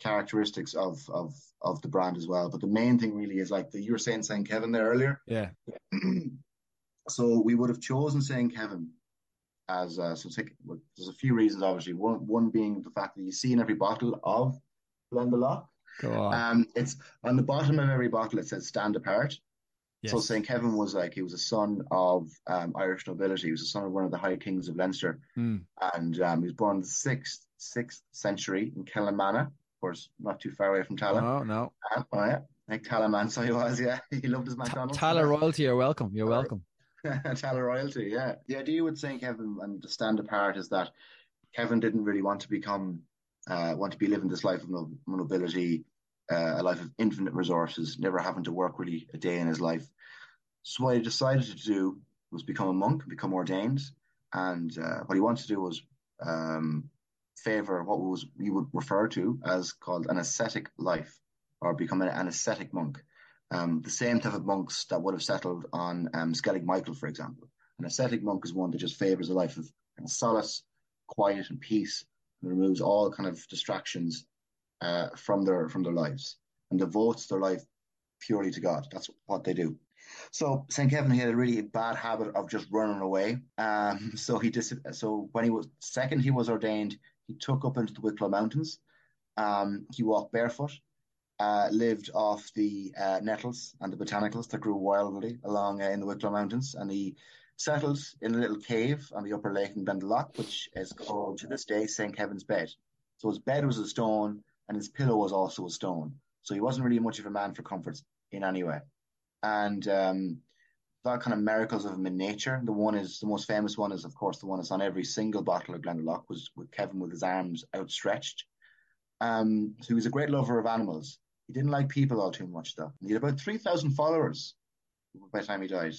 B: characteristics of of of the brand as well. But the main thing really is like the you were saying Saint Kevin there earlier.
A: Yeah.
B: so we would have chosen Saint Kevin as uh, so take, well, there's a few reasons obviously. One one being the fact that you see in every bottle of Glendalough. Go on. Um, it's on the bottom of every bottle. It says "Stand Apart." Yes. So St. Kevin was like, he was a son of um, Irish nobility. He was a son of one of the high kings of Leinster. Mm. And um, he was born in the sixth, sixth century in Kilnamanagh, of course, not too far away from Tallaght.
A: Oh, no.
B: Uh, oh, yeah. Like Tallaght so he was, yeah. He loved his McDonald's.
A: Tallaght royalty, you're welcome. You're welcome.
B: Tallaght royalty, yeah. The idea with St. Kevin and stand apart is that Kevin didn't really want to become, uh, want to be living this life of nobility, uh, a life of infinite resources, never having to work really a day in his life. So what he decided to do was become a monk, become ordained, and uh, what he wanted to do was um, favor what was we would refer to as called an ascetic life, or become an, ascetic monk. Um, the same type of monks that would have settled on um, Skellig Michael, for example. An ascetic monk is one that just favors a life of kind of solace, quiet, and peace, and removes all kind of distractions uh, from their from their lives and devotes their life purely to God. That's what they do. So St. Kevin had a really bad habit of just running away. Um, so he dis- so when he was second he was ordained, he took up into the Wicklow Mountains. Um, he walked barefoot, uh, lived off the uh, nettles and the botanicals that grew wildly along uh, in the Wicklow Mountains, and he settled in a little cave on the upper lake in Glendalough, which is called to this day St. Kevin's Bed. So his bed was a stone and his pillow was also a stone. So he wasn't really much of a man for comforts in any way. And um, that kind of miracles of him in nature. The one is the most famous one is of course the one that's on every single bottle of Glendalough was with Kevin with his arms outstretched. Um, so he was a great lover of animals. He didn't like people all too much though. He had about three thousand followers by the time he died.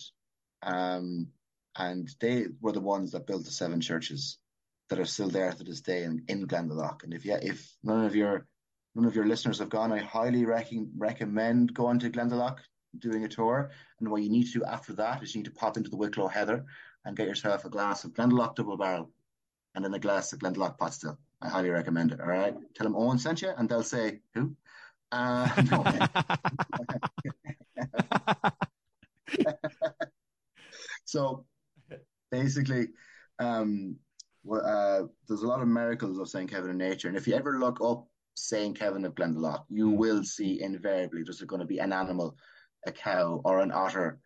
B: Um, and they were the ones that built the seven churches that are still there to this day in, in Glendalough. And if if none of your none of your listeners have gone, I highly rec- recommend going to Glendalough, doing a tour. And what you need to do after that is you need to pop into the Wicklow Heather and get yourself a glass of Glendalough double barrel and then a glass of Glendalough pot still. I highly recommend it. All right. Tell them Eoin sent you and they'll say, who? Uh, so basically, um, uh, there's a lot of miracles of St. Kevin in nature. And if you ever look up St. Kevin of Glendalough, you mm. will see invariably there's going to be an animal, a cow or an otter,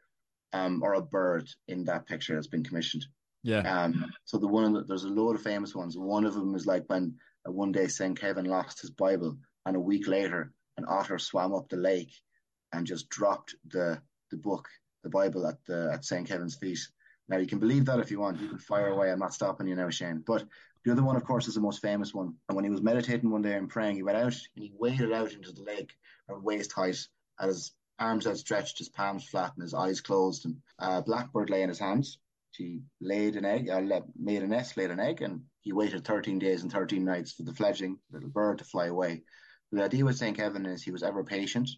B: um, or a bird in that picture that's been commissioned.
A: Yeah.
B: Um, so the one there's a load of famous ones. One of them is like when uh, one day St. Kevin lost his Bible, and a week later an otter swam up the lake and just dropped the the book, the Bible, at the at St. Kevin's feet. Now you can believe that if you want. You can fire away. I'm not stopping you now, Shane. But the other one, of course, is the most famous one. And when he was meditating one day and praying, he went out and he waded out into the lake at waist height, at his arms outstretched, his palms flat, and his eyes closed. And a blackbird lay in his hands. She laid an egg, uh, made a nest, laid an egg, and he waited 13 days and 13 nights for the fledgling little bird to fly away. The idea with St. Kevin is he was ever patient.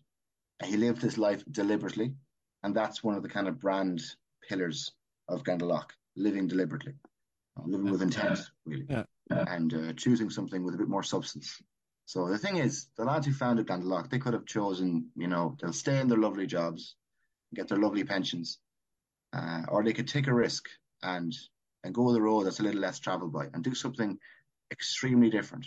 B: He lived his life deliberately. And that's one of the kind of brand pillars of Glendalough, living deliberately, living with intent, really, yeah. and uh, choosing something with a bit more substance. So the thing is, the lads who founded Glendalough, they could have chosen, you know, they'll stay in their lovely jobs, get their lovely pensions, uh, or they could take a risk and and go the road that's a little less traveled by and do something extremely different.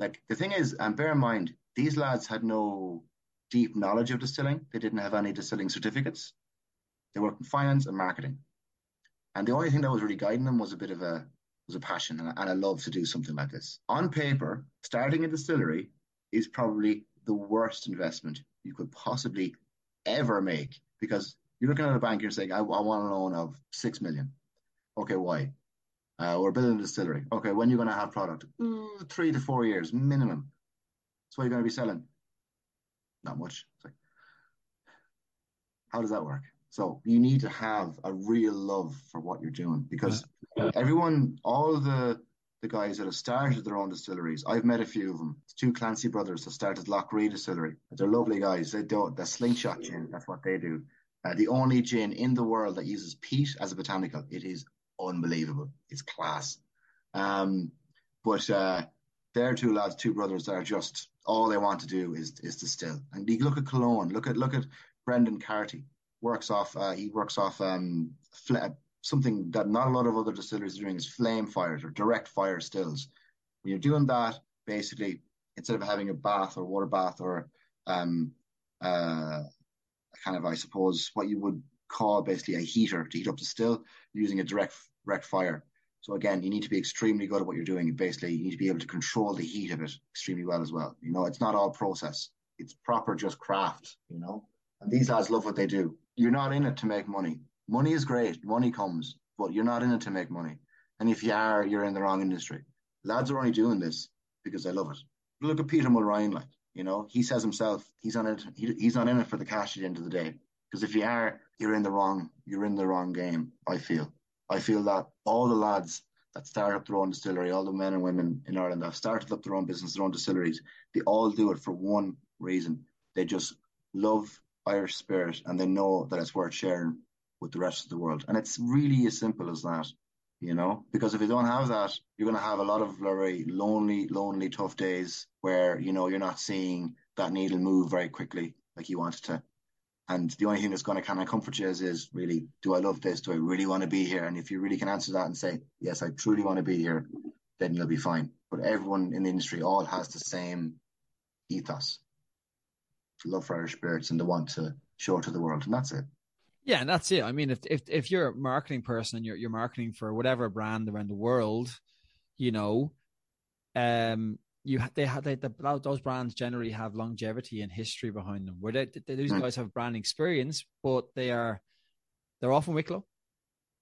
B: Like the thing is, and bear in mind, these lads had no deep knowledge of distilling. They didn't have any distilling certificates. They worked in finance and marketing. And the only thing that was really guiding them was a bit of a was a passion and a, and a love to do something like this. On paper, starting a distillery is probably the worst investment you could possibly ever make because you're looking at a bank, you're saying, I, I want a loan of six million. Okay, why? Uh, we're building a distillery. Okay, when are you going to have product? Mm, three to four years minimum. So what are you going to be selling? Not much. Like, how does that work? So you need to have a real love for what you're doing because yeah. everyone, all the the guys that have started their own distilleries, I've met a few of them. It's two Clancy brothers that started Lough Ree Distillery. They're lovely guys. They do the slingshot gin. That's what they do. Uh, the only gin in the world that uses peat as a botanical. It is unbelievable. It's class. Um, but uh, they're two lads, two brothers that are just all they want to do is is distill. And you look at Killowen. Look at look at Brendan Carty works off. Uh, he works off um, fl- something that not a lot of other distilleries are doing is flame fires or direct fire stills. When you're doing that, basically, instead of having a bath or water bath or um, uh, kind of, I suppose, what you would call basically a heater to heat up the still, using a direct direct fire. So again, you need to be extremely good at what you're doing. Basically, you need to be able to control the heat of it extremely well as well. You know, it's not all process; it's proper just craft. You know, and these lads love what they do you're not in it to make money. Money is great, money comes, but you're not in it to make money. And if you are, you're in the wrong industry. Lads are only doing this because they love it. Look at Peter Mulryan, like you know, he says himself, he's on it. He, he's not in it for the cash at the end of the day. Because if you are, you're in the wrong. You're in the wrong game. I feel. I feel that all the lads that start up their own distillery, all the men and women in Ireland that have started up their own business, their own distilleries, they all do it for one reason. They just love Irish spirit and they know that it's worth sharing with the rest of the world. And it's really as simple as that, you know, because if you don't have that, you're going to have a lot of very lonely, lonely, tough days where, you know, you're not seeing that needle move very quickly like you want it to. And the only thing that's going to kind of comfort you is, is really, do I love this? Do I really want to be here? And if you really can answer that and say, yes, I truly want to be here, then you'll be fine. But everyone in the industry all has the same ethos love for Irish spirits and the want to show to the world, and that's it.
A: Yeah, and that's it. I mean, if if if you're a marketing person and you're you're marketing for whatever brand around the world, you know, um, you they have they, the, those brands generally have longevity and history behind them. Where they, they, these mm. guys have brand experience, but they are they're often Wicklow.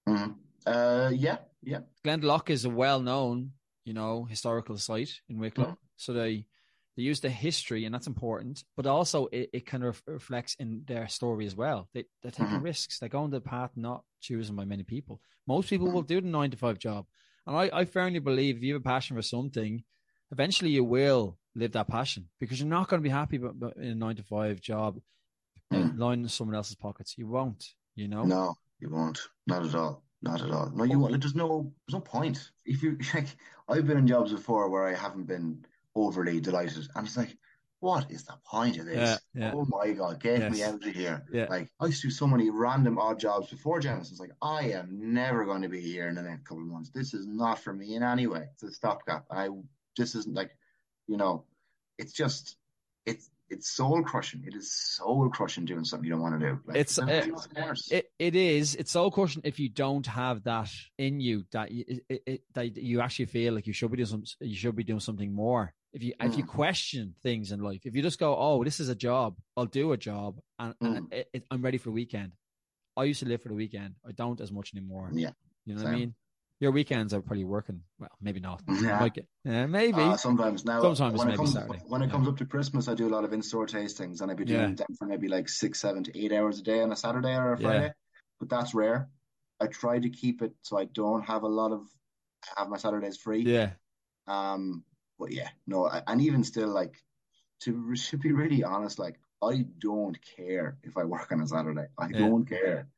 B: Mm. Uh, yeah, yeah.
A: Glendalough is a well known, you know, historical site in Wicklow, mm. so they they use the history, and that's important. But also, it, it kind of reflects in their story as well. They they're taking mm-hmm. risks. They're going the path not chosen by many people. Most people will do the nine to five job, and I, I firmly believe if you have a passion for something, eventually you will live that passion because you're not going to be happy but in a nine to five job mm. lining someone else's pockets. You won't. You know.
B: No, you won't. Not at all. Not at all. No, you won't. There's no. There's no point. If you like, I've been in jobs before where I haven't been overly delighted. And it's like, what is the point of this? Yeah, yeah. Oh my god, get yes. me out of here! Yeah. Like I used to do so many random odd jobs before Genesis. Like I am never going to be here in the next couple of months. This is not for me in any way. It's a stopgap. I this isn't like, you know, it's just it's it's soul crushing. It is soul crushing doing something you don't want to do.
A: Like, it's it, it, it is. It's soul crushing if you don't have that in you that you, it, it, that you actually feel like you should be doing some, you should be doing something more. If you mm. if you mm. question things in life, if you just go, oh, this is a job, I'll do a job, and, mm. and I'm ready for the weekend. I used to live for the weekend. I don't as much anymore.
B: Yeah,
A: you know Same. what I mean. Your weekends are probably working. Well, maybe not. Yeah, like, yeah maybe. Uh,
B: sometimes now.
A: Sometimes
B: when
A: it
B: comes,
A: Saturday.
B: When it yeah. comes up to Christmas, I do a lot of in-store tastings, and I be doing yeah. them for maybe like six, seven to eight hours a day on a Saturday or a Friday. But that's rare. I try to keep it so I don't have a lot of have my Saturdays free.
A: Yeah.
B: Um. But yeah, no, I, and even still, like to, to be really honest, like I don't care if I work on a Saturday. I don't care.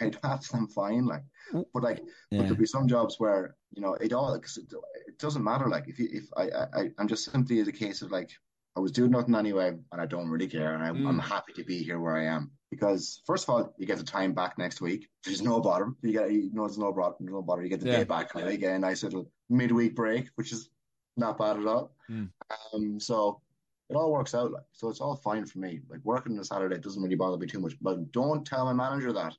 B: I'd have them fine, like, but like, yeah. but there'll be some jobs where you know it all because it, it, doesn't matter. Like, if you, if I, I I'm just simply the case of like I was doing nothing anyway, and I don't really care, and I, mm. I'm happy to be here where I am because first of all, you get the time back next week. There's no bother. You get you know there's no bother. No bother. You get the yeah. day back. And you get a nice little midweek break, which is not bad at all. Mm. Um, so it all works out. Like, so it's all fine for me. Like working on a Saturday doesn't really bother me too much. But don't tell my manager that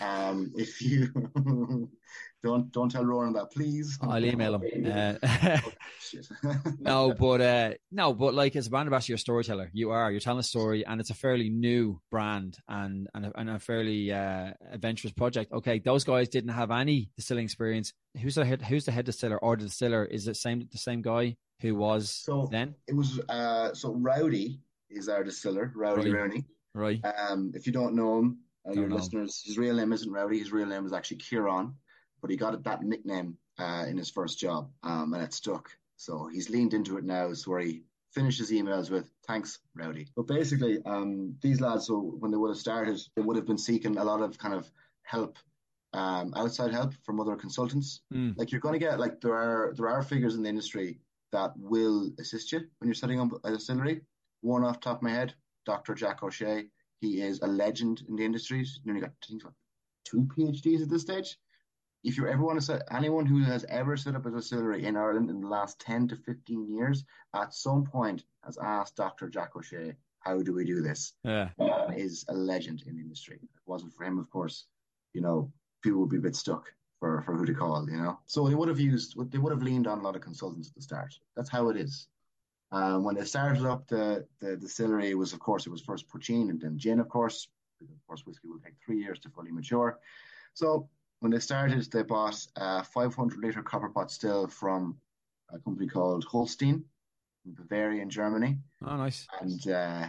B: um, if you don't don't tell Ronan that, please.
A: I'll email him. Uh, no, but uh, no, but like as a brand ambassador, you're a storyteller. You are. You're telling a story, and it's a fairly new brand and and a, and a fairly uh, adventurous project. Okay, those guys didn't have any distilling experience. Who's the head? Who's the head distiller or the distiller? Is it same the same guy who was
B: so
A: then?
B: It was uh, so Rowdy is our distiller, Rowdy
A: right.
B: Rooney.
A: Right.
B: Um, if you don't know him, uh, your know. listeners, his real name isn't Rowdy. His real name is actually Kieran, but he got that nickname uh, in his first job, um, and it stuck. So he's leaned into it now, so where he finishes emails with "Thanks, Rowdy." But basically, um, these lads, so when they would have started, they would have been seeking a lot of kind of help, um, outside help from other consultants. Mm. Like you're going to get, like there are there are figures in the industry that will assist you when you're setting up a distillery. One off top of my head, Dr. Jack O'Shea. He is a legend in the industry. He's nearly got two PhDs at this stage. If you ever want to say anyone who has ever set up a distillery in Ireland in the last 10 to 15 years, at some point has asked Dr. Jack O'Shea, how do we do this?
A: Yeah.
B: is a legend in the industry. If it wasn't for him, of course, you know, people would be a bit stuck for, for who to call, you know. So they would have used, they would have leaned on a lot of consultants at the start. That's how it is. Um, when they started up the, the distillery, was of course it was first poitín and then gin, of course. Because Of course, whiskey will take three years to fully mature. So when they started, they bought a 500 liter copper pot still from a company called Holstein in Bavaria, in Germany.
A: Oh, nice.
B: And uh,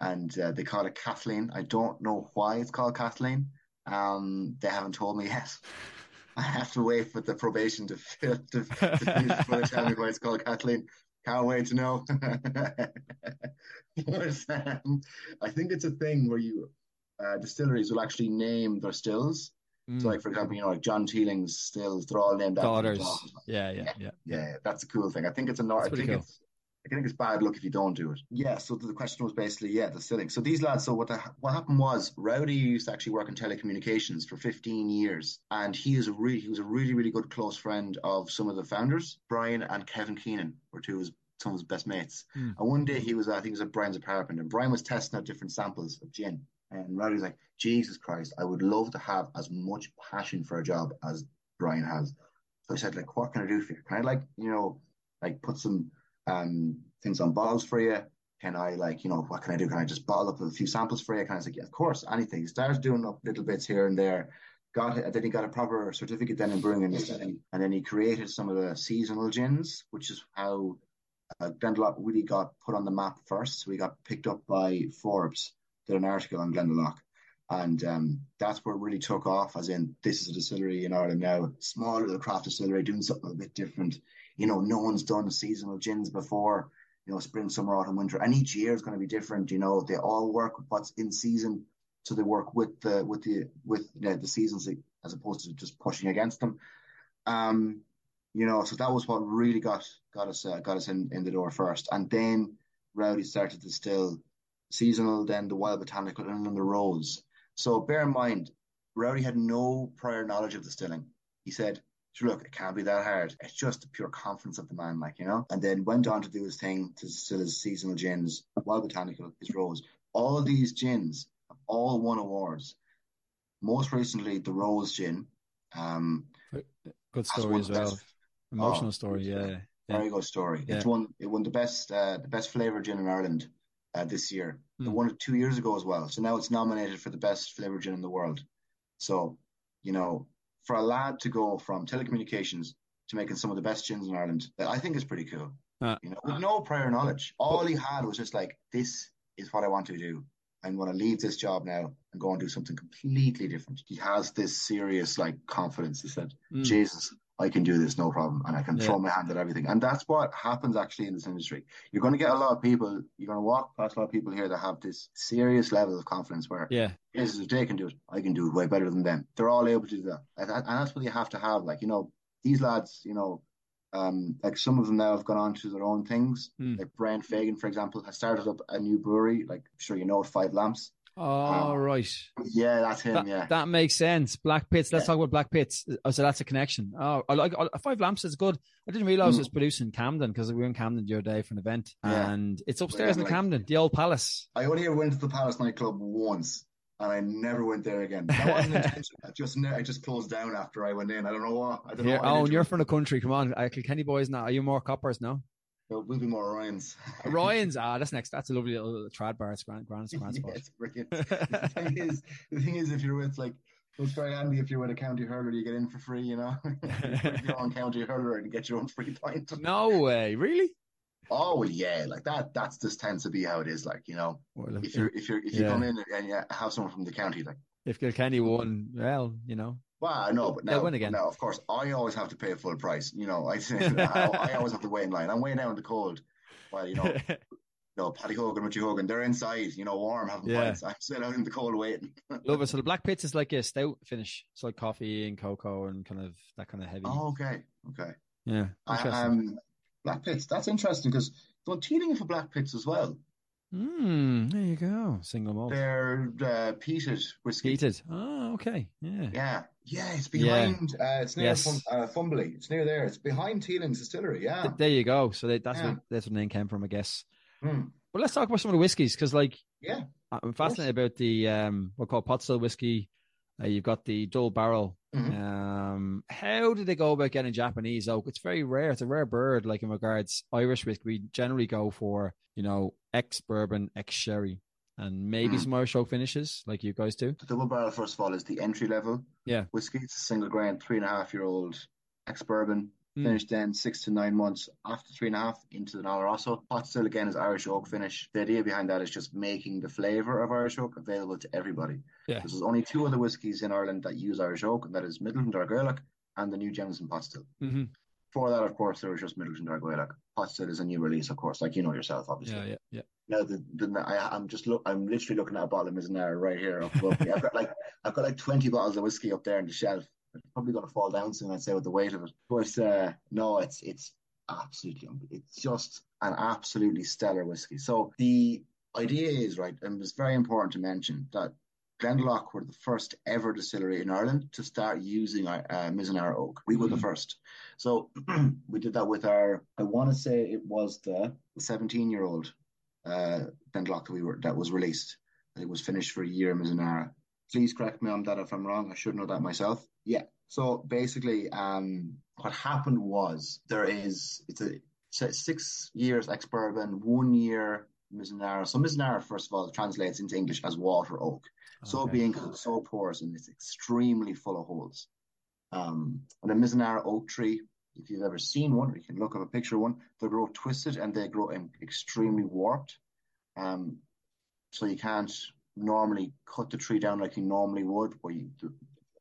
B: and uh, they call it Kathleen. I don't know why it's called Kathleen. Um, they haven't told me yet. I have to wait for the probation to, to, to finish before they tell me why it's called Kathleen. Can't wait to know. but, um, I think it's a thing where you uh, distilleries will actually name their stills. Mm. So, like for example, you know, like John Teeling's stills, they're all named
A: daughters. Yeah, yeah,
B: yeah, yeah, yeah. That's a cool thing. I think it's a. I think cool. it's I think it's bad luck if you don't do it. Yeah. So the question was basically, yeah, the distilling. So these lads. So what the, what happened was, Rowdy used to actually work in telecommunications for 15 years, and he is a really he was a really really good close friend of some of the founders. Brian and Kevin Keenan were two of his, some of his best mates. Mm. And one day he was, I think, he was at Brian's apartment, and Brian was testing out different samples of gin. And Rowdy's like, Jesus Christ, I would love to have as much passion for a job as Brian has. So I said, like, what can I do for you? Can I like, you know, like put some um things on bottles for you? Can I like, you know, what can I do? Can I just bottle up a few samples for you? Can I say, yeah, of course, anything. He started doing up little bits here and there. Got it, then he got a proper certificate then in brewing and and then he created some of the seasonal gins, which is how uh, Glendalough really got put on the map first. So we got picked up by Forbes, did an article on Glendalough. And um, that's where it really took off, as in, this is a distillery in Ireland now, small little craft distillery doing something a bit different. You know, no one's done seasonal gins before, you know, spring, summer, autumn, winter. And each year is going to be different. You know, they all work with what's in season. So they work with the, with the, with you know, the seasons as opposed to just pushing against them. Um, you know, so that was what really got got us uh, got us in, in the door first, and then Rowdy started to still seasonal, then the wild botanical, and then the rose. So bear in mind, Rowdy had no prior knowledge of distilling. He said, sure, look, it can't be that hard. It's just the pure confidence of the man, like, you know? And then went on to do his thing to distill his seasonal gins, wild botanical, his rose. All these gins have all won awards. Most recently, the Rose Gin. Um,
A: Good story as well. Best, Emotional oh, story, yeah, yeah,
B: Very good story. Yeah. It's won it won the best uh, the best flavour gin in Ireland uh, this year. Mm. It won it two years ago as well. So now it's nominated for the best flavour gin in the world. So, you know, for a lad to go from telecommunications to making some of the best gins in Ireland, I think is pretty cool. Uh, you know, with no prior knowledge. All he had was just like, this is what I want to do. I want to leave this job now and go and do something completely different. He has this serious like confidence. He said, mm. Jesus, I can do this no problem and I can yeah. throw my hand at everything. And that's what happens actually in this industry. You're going to get a lot of people, you're going to walk past a lot of people here that have this serious level of confidence where,
A: yeah,
B: yes, if they can do it, I can do it way better than them. They're all able to do that. And that's what you have to have. Like, you know, these lads, you know, um, like some of them now have gone on to their own things. Mm. Like Brian Fagan, for example, has started up a new brewery. Like, I'm sure you know, Five Lamps.
A: Oh, um, right.
B: Yeah, that's him.
A: That,
B: yeah,
A: that makes sense. Blackpitts. Let's yeah. talk about Blackpitts. Oh, so that's a connection. Oh, I like I, Five Lamps is good. I didn't realize mm. it was produced in Camden because we were in Camden the other day for an event, yeah. and it's upstairs yeah, in like, Camden, the old Palace.
B: I only ever went to the Palace nightclub once, and I never went there again. That wasn't intentional. I just I just closed down after I went in. I don't know what. I don't know.
A: oh, and you're from the country. Come on, I, Kenny boys now. Are you more coppers now?
B: We'll, we'll be more Ryan's.
A: Ryan's, ah, that's next. That's a lovely little trad bar. It's grand, grand, grand spot.
B: yeah, it's brilliant. the thing is, the thing is, if you're with like, it's very handy if you're with a county hurler, you get in for free. You know, you're on county hurler and get your own free pint.
A: No way, really?
B: Oh well, yeah, like that. That's just tends to be how it is. Like you know, well, if, if you're if you're if you yeah. come in and you have someone from the county, like
A: if Kilkenny won, well, you know,
B: well, I know, but now, now, of course, I always have to pay full price. You know, I, I, I always have to wait in line. I'm waiting out in the cold while, you know, you know, Paddy Hogan, Richie Hogan, they're inside, you know, warm, having yeah. pints. I'm still out in the cold waiting.
A: Love it. So the Blackpitts is like a stout finish. It's like coffee and cocoa and kind of that kind of heavy.
B: Oh, okay. Okay.
A: Yeah.
B: I, um, Blackpitts, that's interesting because don't teeling for Blackpitts as well.
A: Hmm, there you go. Single malt.
B: They're uh, peated whiskey.
A: Peated. Oh, okay. Yeah.
B: Yeah. Yeah. It's behind. Yeah. Uh, it's near yes. Fum- uh, Fumbally. It's near there. It's behind Teeling's distillery. Yeah. Th-
A: there you go. So they, that's yeah. where that's where the name came from, I guess. Hmm. But let's talk about some of the whiskies because, like,
B: yeah,
A: I'm fascinated about the um, what called pot still whiskey. Uh, you've got the double barrel. Mm-hmm. Um, how did they go about getting Japanese oak? It's very rare. It's a rare bird. Like in regards Irish whiskey, we generally go for you know ex bourbon, ex sherry, and maybe mm. some Irish oak finishes like you guys do.
B: The double barrel, first of all, is the entry level.
A: Yeah,
B: whiskey. It's a single grain, three and a half year old ex bourbon. Mm. Finished then six to nine months after three and a half into the Oloroso. Pot still again is Irish oak finish. The idea behind that is just making the flavour of Irish oak available to everybody.
A: Yeah.
B: There's only two other whiskies in Ireland that use Irish oak, and that is Midleton Dair Ghaelach and the new Jameson Pot Still.
A: Mm-hmm.
B: For that, of course, there was just Midleton Dair Ghaelach. Pot Still is a new release, of course, like you know yourself, obviously.
A: Yeah, yeah, yeah.
B: Now, the, the, I, am just look. I'm literally looking at a bottle of Mizunara right here up above me. I've got like I've got like 20 bottles of whiskey up there on the shelf it's probably going to fall down soon, I'd say, with the weight of it. But uh, no, it's it's absolutely, it's just an absolutely stellar whiskey. So the idea is right, and it's very important to mention that Glendalough were the first ever distillery in Ireland to start using uh, Mizunara oak. We were mm-hmm. the first. So we did that with our, I want to say it was the 17 year old uh, that we were, that was released. it was finished for a year in Mizunara. Please correct me on that if I'm wrong. I should know that myself. Yeah. So basically, um, what happened was there is it's a six years ex bourbon, one year Mizunara. So Mizunara, first of all, translates into English as water oak. Okay. So being so porous and it's extremely full of holes. Um, and a Mizunara oak tree, if you've ever seen one, you can look up a picture of one. They grow twisted and they grow extremely warped. Um, so you can't normally cut the tree down like you normally would. But you,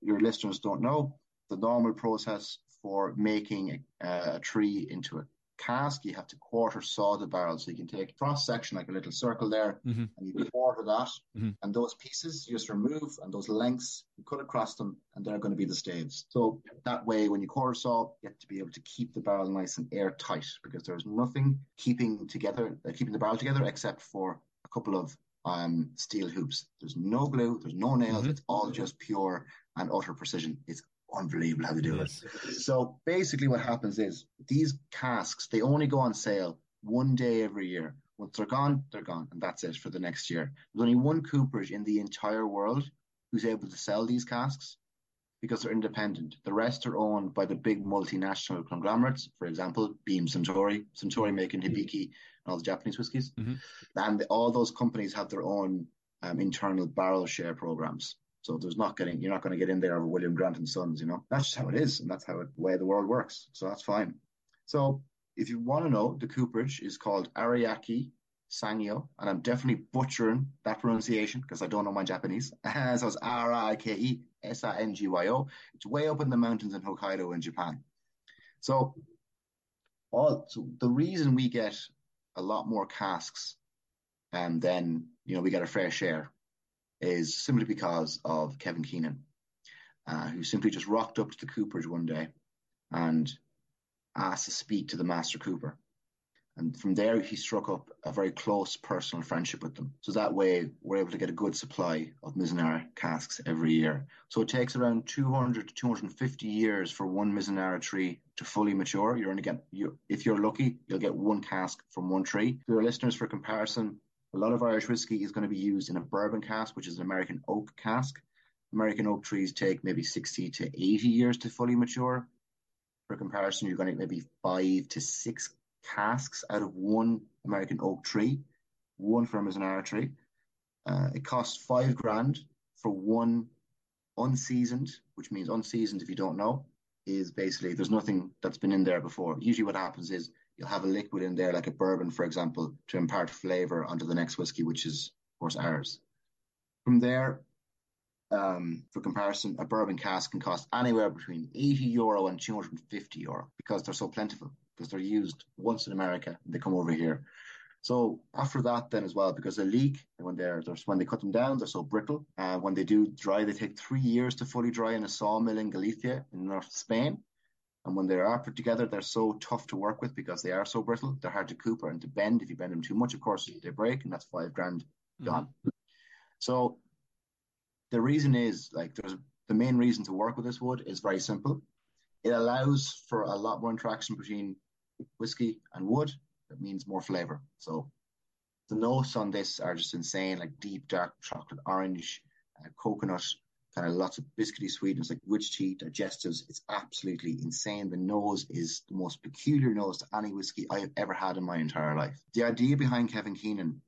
B: your listeners don't know the normal process for making a, a tree into a cask, you have to quarter saw the barrel. So you can take cross section, like a little circle there, mm-hmm. and you quarter that. Mm-hmm. And those pieces you just remove, and those lengths, you cut across them, and they're going to be the staves. So that way, when you quarter saw, you have to be able to keep the barrel nice and airtight because there's nothing keeping together, uh, keeping the barrel together except for a couple of um, steel hoops. There's no glue, there's no nails. Mm-hmm. It's all just pure and utter precision. It's unbelievable how they do yes. it. So basically, what happens is these casks they only go on sale one day every year. Once they're gone, they're gone, and that's it for the next year. There's only one cooperage in the entire world who's able to sell these casks because they're independent. The rest are owned by the big multinational conglomerates, for example, Beam Suntory, Suntory making Hibiki and all the Japanese whiskies. Mm-hmm. And all those companies have their own um, internal barrel share programs. So there's not getting, you're not going to get in there over William Grant and Sons, you know. That's just how it is, and that's how it, the way the world works. So that's fine. So if you want to know, the cooperage is called Ariake Sangyo, and I'm definitely butchering that pronunciation because I don't know my Japanese. so it's R I K E S A N G Y O. It's way up in the mountains in Hokkaido in Japan. So, all so the reason we get a lot more casks and then you know we get a fair share is simply because of Kevin Keenan, uh, who simply just rocked up to the Cooperage one day and asked to speak to the Master Cooper. And from there, he struck up a very close personal friendship with them. So that way, we're able to get a good supply of Mizunara casks every year. So it takes around 200 to 250 years for one Mizunara tree to fully mature. You're only get, you, if you're lucky, you'll get one cask from one tree. For your listeners, for comparison, a lot of Irish whiskey is going to be used in a bourbon cask, which is an American oak cask. American oak trees take maybe 60 to 80 years to fully mature. For comparison, you're going to get maybe five to six casks out of one American oak tree, one from an Mizunara tree. Uh, it costs five grand for one unseasoned, which means unseasoned, if you don't know, is basically there's nothing that's been in there before. Usually, what happens is you'll have a liquid in there, like a bourbon, for example, to impart flavor onto the next whiskey, which is, of course, ours. From there, um, for comparison, a bourbon cask can cost anywhere between 80 euro and 250 euro because they're so plentiful, because they're used once in America, they come over here. So after that, then as well, because they leak when they're, they're when they cut them down, they're so brittle. Uh, when they do dry, they take three years to fully dry in a sawmill in Galicia in North Spain. And when they are put together, they're so tough to work with because they are so brittle. They're hard to cooper and to bend. If you bend them too much, of course, they break, and that's five grand gone. Mm-hmm. So the reason is like there's the main reason to work with this wood is very simple. It allows for a lot more interaction between whiskey and wood. That means more flavor. So the notes on this are just insane, like deep dark chocolate, orange, uh, coconut, kind of lots of biscuity sweetness like rich tea, digestives. It's absolutely insane. The nose is the most peculiar nose to any whiskey I've ever had in my entire life. The idea behind Kevin Keenan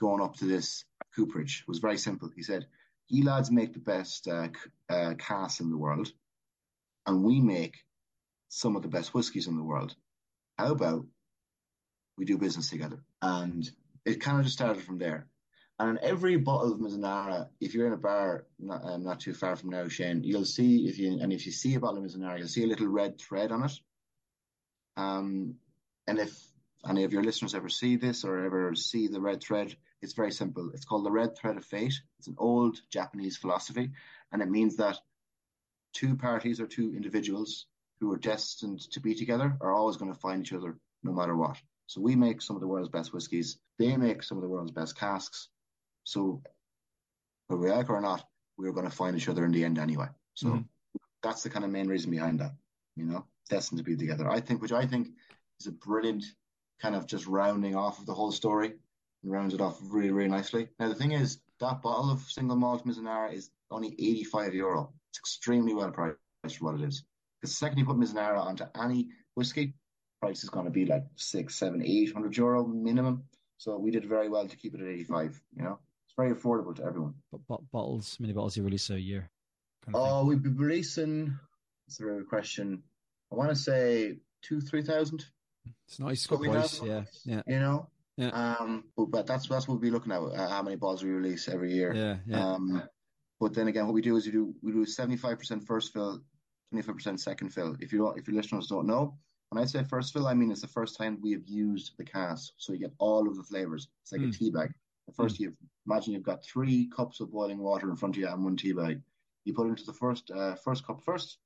B: going up to this cooperage was very simple. He said, "You lads make the best uh, uh, in the world, and we make some of the best whiskies in the world. How about we do business together?" And it kind of just started from there. And every bottle of Mizunara, if you're in a bar not, um, not too far from now, Shane, you'll see if you and if you see a bottle of Mizunara, you'll see a little red thread on it. Um, and if any of your listeners ever see this or ever see the red thread, it's very simple. It's called the red thread of fate. It's an old Japanese philosophy, and it means that two parties or two individuals who are destined to be together are always going to find each other no matter what. So we make some of the world's best whiskies. They make some of the world's best casks. So whether we like it or not, we are going to find each other in the end anyway. So mm-hmm. that's the kind of main reason behind that, you know, destined to be together. I think, which I think is a brilliant kind of just rounding off of the whole story and rounds it off really, really nicely. Now, the thing is, that bottle of single malt Mizunara is only 85 euro. It's extremely well priced for what it is. The second you put Mizunara onto any whiskey, price is going to be like six, seven, eight hundred euro minimum. So we did very well to keep it at 85. You know, it's very affordable to everyone.
A: But, but bottles, many bottles you release a year.
B: Kind of oh, we'd be releasing. That's a real question. I want to say two, three thousand.
A: It's nice, good price. Yeah, yeah.
B: You know, yeah. Um, but, but that's that's what we'll be looking at. Uh, how many balls we release every year.
A: Yeah, yeah.
B: Um, but then again, what we do is we do we do seventy five percent first fill, twenty five percent second fill. If you don't, if your listeners don't know, when I say first fill, I mean it's the first time we have used the cask, so you get all of the flavors. It's like mm. a tea bag. First mm. you imagine you've got three cups of boiling water in front of you and one tea bag. You put it into the first uh, first cup first.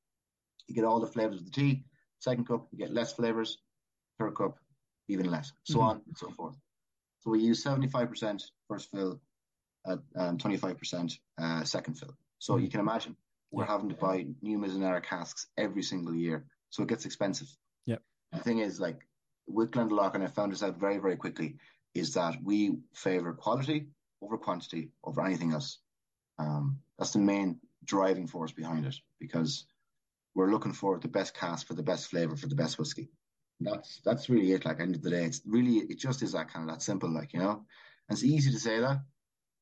B: You get all the flavors of the tea. Second cup, you get less flavors. Third cup, even less. So mm. on and so forth. So we use 75% first fill and 25% uh, second fill. So you can imagine we're having to buy new Mizunara casks every single year. So it gets expensive.
A: Yep.
B: The thing is, like with Glendalough, and I found this out very, very quickly, is that we favor quality over quantity over anything else. Um, that's the main driving force behind it because we're looking for the best cast for the best flavor for the best whiskey that's that's really it. Like end of the day, it's really it just is that kind of that simple. Like you know, and it's easy to say that,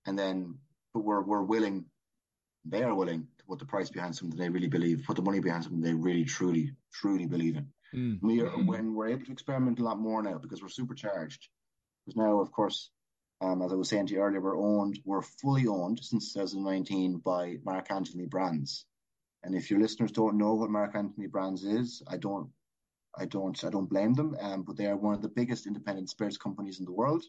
B: and then but we're we're willing, they are willing to put the price behind something they really believe, put the money behind something they really truly truly believe in. Mm. We are mm. when we're able to experiment a lot more now because we're supercharged. Because now, of course, um, as I was saying to you earlier, we're owned, we're fully owned since 2019 by Mark Anthony Brands. And if your listeners don't know what Mark Anthony Brands is, I don't I don't I don't blame them, um, but they are one of the biggest independent spirits companies in the world,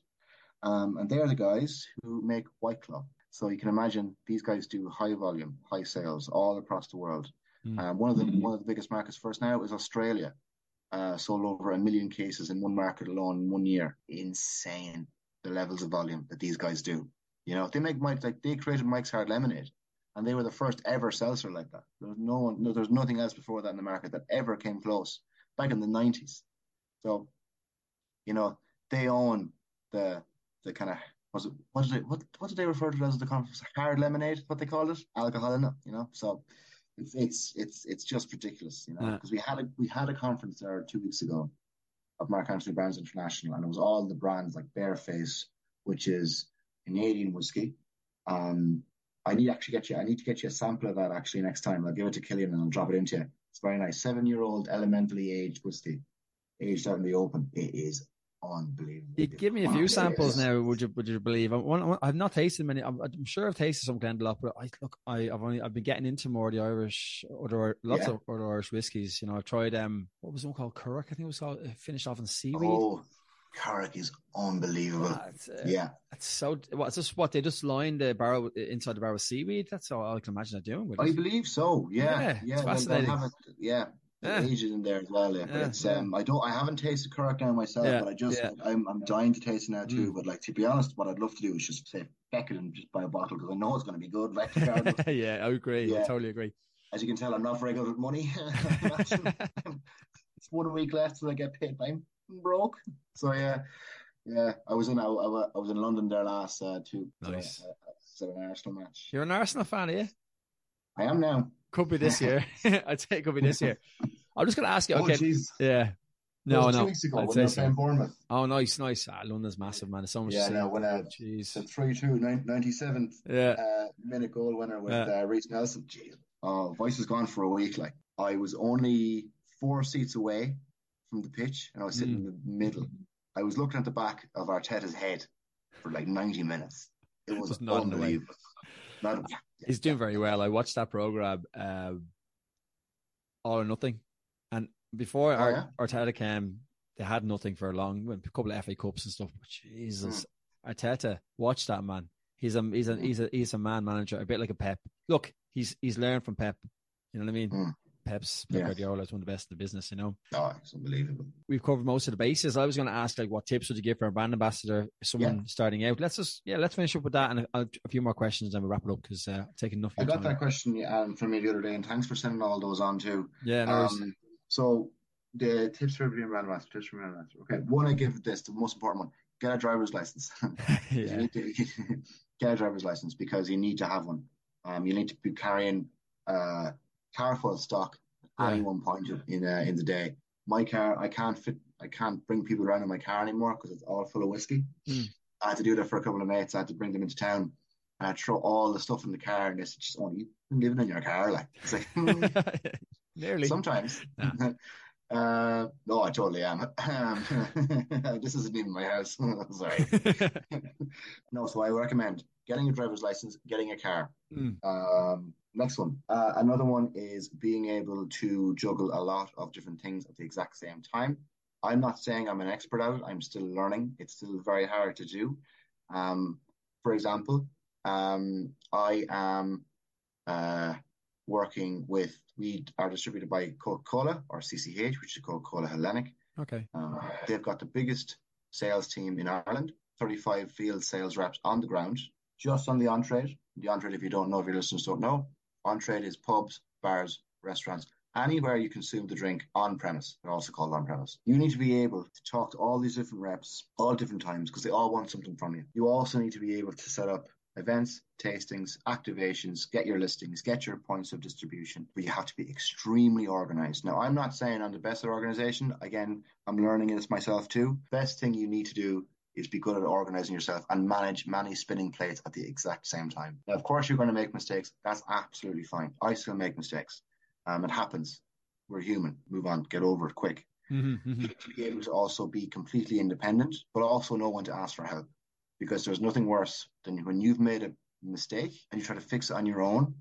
B: um, and they are the guys who make White Claw. So you can imagine these guys do high volume, high sales all across the world. Mm. Um, one of the one of the biggest markets for us now is Australia. Uh, sold over a million cases in one market alone in one year. Insane the levels of volume that these guys do. You know, they make Mike like they created Mike's Hard Lemonade, and they were the first ever seltzer like that. There's no one, no, there's nothing else before that in the market that ever came close back in the nineties. So, you know, they own the the kind of was it what did they what what did they refer to as the conference hard lemonade what they called it alcohol in it you know so it's it's it's it's just ridiculous you know because yeah. we had a we had a conference there two weeks ago of Mark Anthony Brands International and it was all the brands like Bearface which is Canadian whiskey um I need actually get you I need to get you a sample of that actually next time I'll give it to Killian and I'll drop it into you it's very nice. Seven year old elementally aged whiskey, aged out in the open. It is unbelievable.
A: Give me a few samples now. Would you would you believe? I, have not tasted many. I'm, I'm, sure I've tasted some Glendalough, but I look, I, have only I've been getting into more of the Irish, other lots yeah. of other Irish whiskies. You know, I've tried um, what was one called Currach? I think it was called. Finished off in seaweed.
B: Oh, Currach is unbelievable. Uh, yeah,
A: it's so. What? It's just what they just line the barrel inside the barrel with seaweed. That's all I can imagine they're doing with
B: I
A: it.
B: believe so. Yeah, yeah, yeah.
A: It's fascinating.
B: It, yeah. Yeah. Ages in there as well, yeah. But yeah, it's um, I don't, I haven't tasted Currach now myself, yeah, but I just, I'm, I'm dying to taste it now too. Mm. But like to be honest, what I'd love to do is just say feck it and just buy a bottle because I know it's going to be good. Like,
A: yeah, I agree. Yeah. I totally agree.
B: As you can tell, I'm not very good with money. it's one week left till I get paid. I'm broke. So yeah, yeah, I was in I, I was in London there last uh, too.
A: Nice.
B: Uh, an Arsenal match.
A: You're an Arsenal fan, are you?
B: I am now.
A: Could be this year. I'd say it could be this year. I'm just going to ask you. Oh, okay.
B: Oh,
A: yeah. No,
B: no.
A: Two
B: weeks ago when so. Bournemouth.
A: Oh, nice, nice. Ah, London's massive, man. It's so much.
B: Yeah, no, when uh,
A: Jeez.
B: the 3 2 97th
A: yeah.
B: uh, minute goal winner with yeah. uh, Reiss Nelson. Jeez. Oh, voice has gone for a week. Like, I was only four seats away from the pitch and I was sitting mm. in the middle. I was looking at the back of Arteta's head for like 90 minutes. It was not unbelievable. Not, yeah,
A: He's doing very well. I watched that program, um, All or Nothing, and before oh, yeah? Arteta came, they had nothing for a long, a couple of FA Cups and stuff. But Jesus, mm. Arteta, watch that man. He's a he's a he's a he's a man manager, a bit like a Pep. Look, he's he's learned from Pep. You know what I mean?
B: Mm.
A: Pep's Pep yeah. Guardiola is one of the best in the business, you know.
B: Oh, it's unbelievable.
A: We've covered most of the bases. I was going to ask, like, what tips would you give for a brand ambassador, someone yeah. starting out? Let's just, yeah, let's finish up with that and a, a few more questions, and we'll wrap it up because uh, I've taken enough.
B: I got
A: time.
B: that question um, from me the other day, and thanks for sending all those on too.
A: Yeah, no um,
B: So the tips for being brand ambassador. Tips for brand ambassador. Okay, one I give this the most important one: get a driver's license.
A: yeah.
B: get get a driver's license because you need to have one. Um, you need to be carrying uh, car full of stock at
A: Yeah.
B: any one point in uh, in the day. My car, I can't fit, I can't bring people around in my car anymore because it's all full of whiskey.
A: Mm.
B: I had to do that for a couple of mates. I had to bring them into town. And I'd throw all the stuff in the car, and they said, "Just oh, you've living in your car, like." It's like hmm,
A: Nearly.
B: sometimes.
A: Yeah.
B: uh, no, I totally am. Um, this isn't even my house. Sorry. No, so I recommend getting a driver's license, getting a car.
A: Mm.
B: Um, next one. Uh, another one is being able to juggle a lot of different things at the exact same time. I'm not saying I'm an expert at it. I'm still learning. It's still very hard to do. Um, for example, um, I am uh, working with, we are distributed by Coca-Cola or CCH, which is Coca-Cola Hellenic.
A: okay.
B: Uh, they've got the biggest sales team in Ireland, 35 field sales reps on the ground, just on the on trade. The on trade, if you don't know, if your listeners don't know, on trade is pubs, bars, restaurants, anywhere you consume the drink on premise. They're also called on premise. You need to be able to talk to all these different reps, all different times, because they all want something from you. You also need to be able to set up events, tastings, activations, get your listings, get your points of distribution, but you have to be extremely organized. Now, I'm not saying I'm the best at organization. Again, I'm learning this myself too. Best thing you need to do is be good at organizing yourself and manage many spinning plates at the exact same time. Now, of course, you're going to make mistakes. That's absolutely fine. I still make mistakes. Um, it happens. We're human. Move on. Get over it quick.
A: Mhm, mhm.
B: You need to be able to also be completely independent, but also know when to ask for help. Because there's nothing worse than when you've made a mistake and you try to fix it on your own,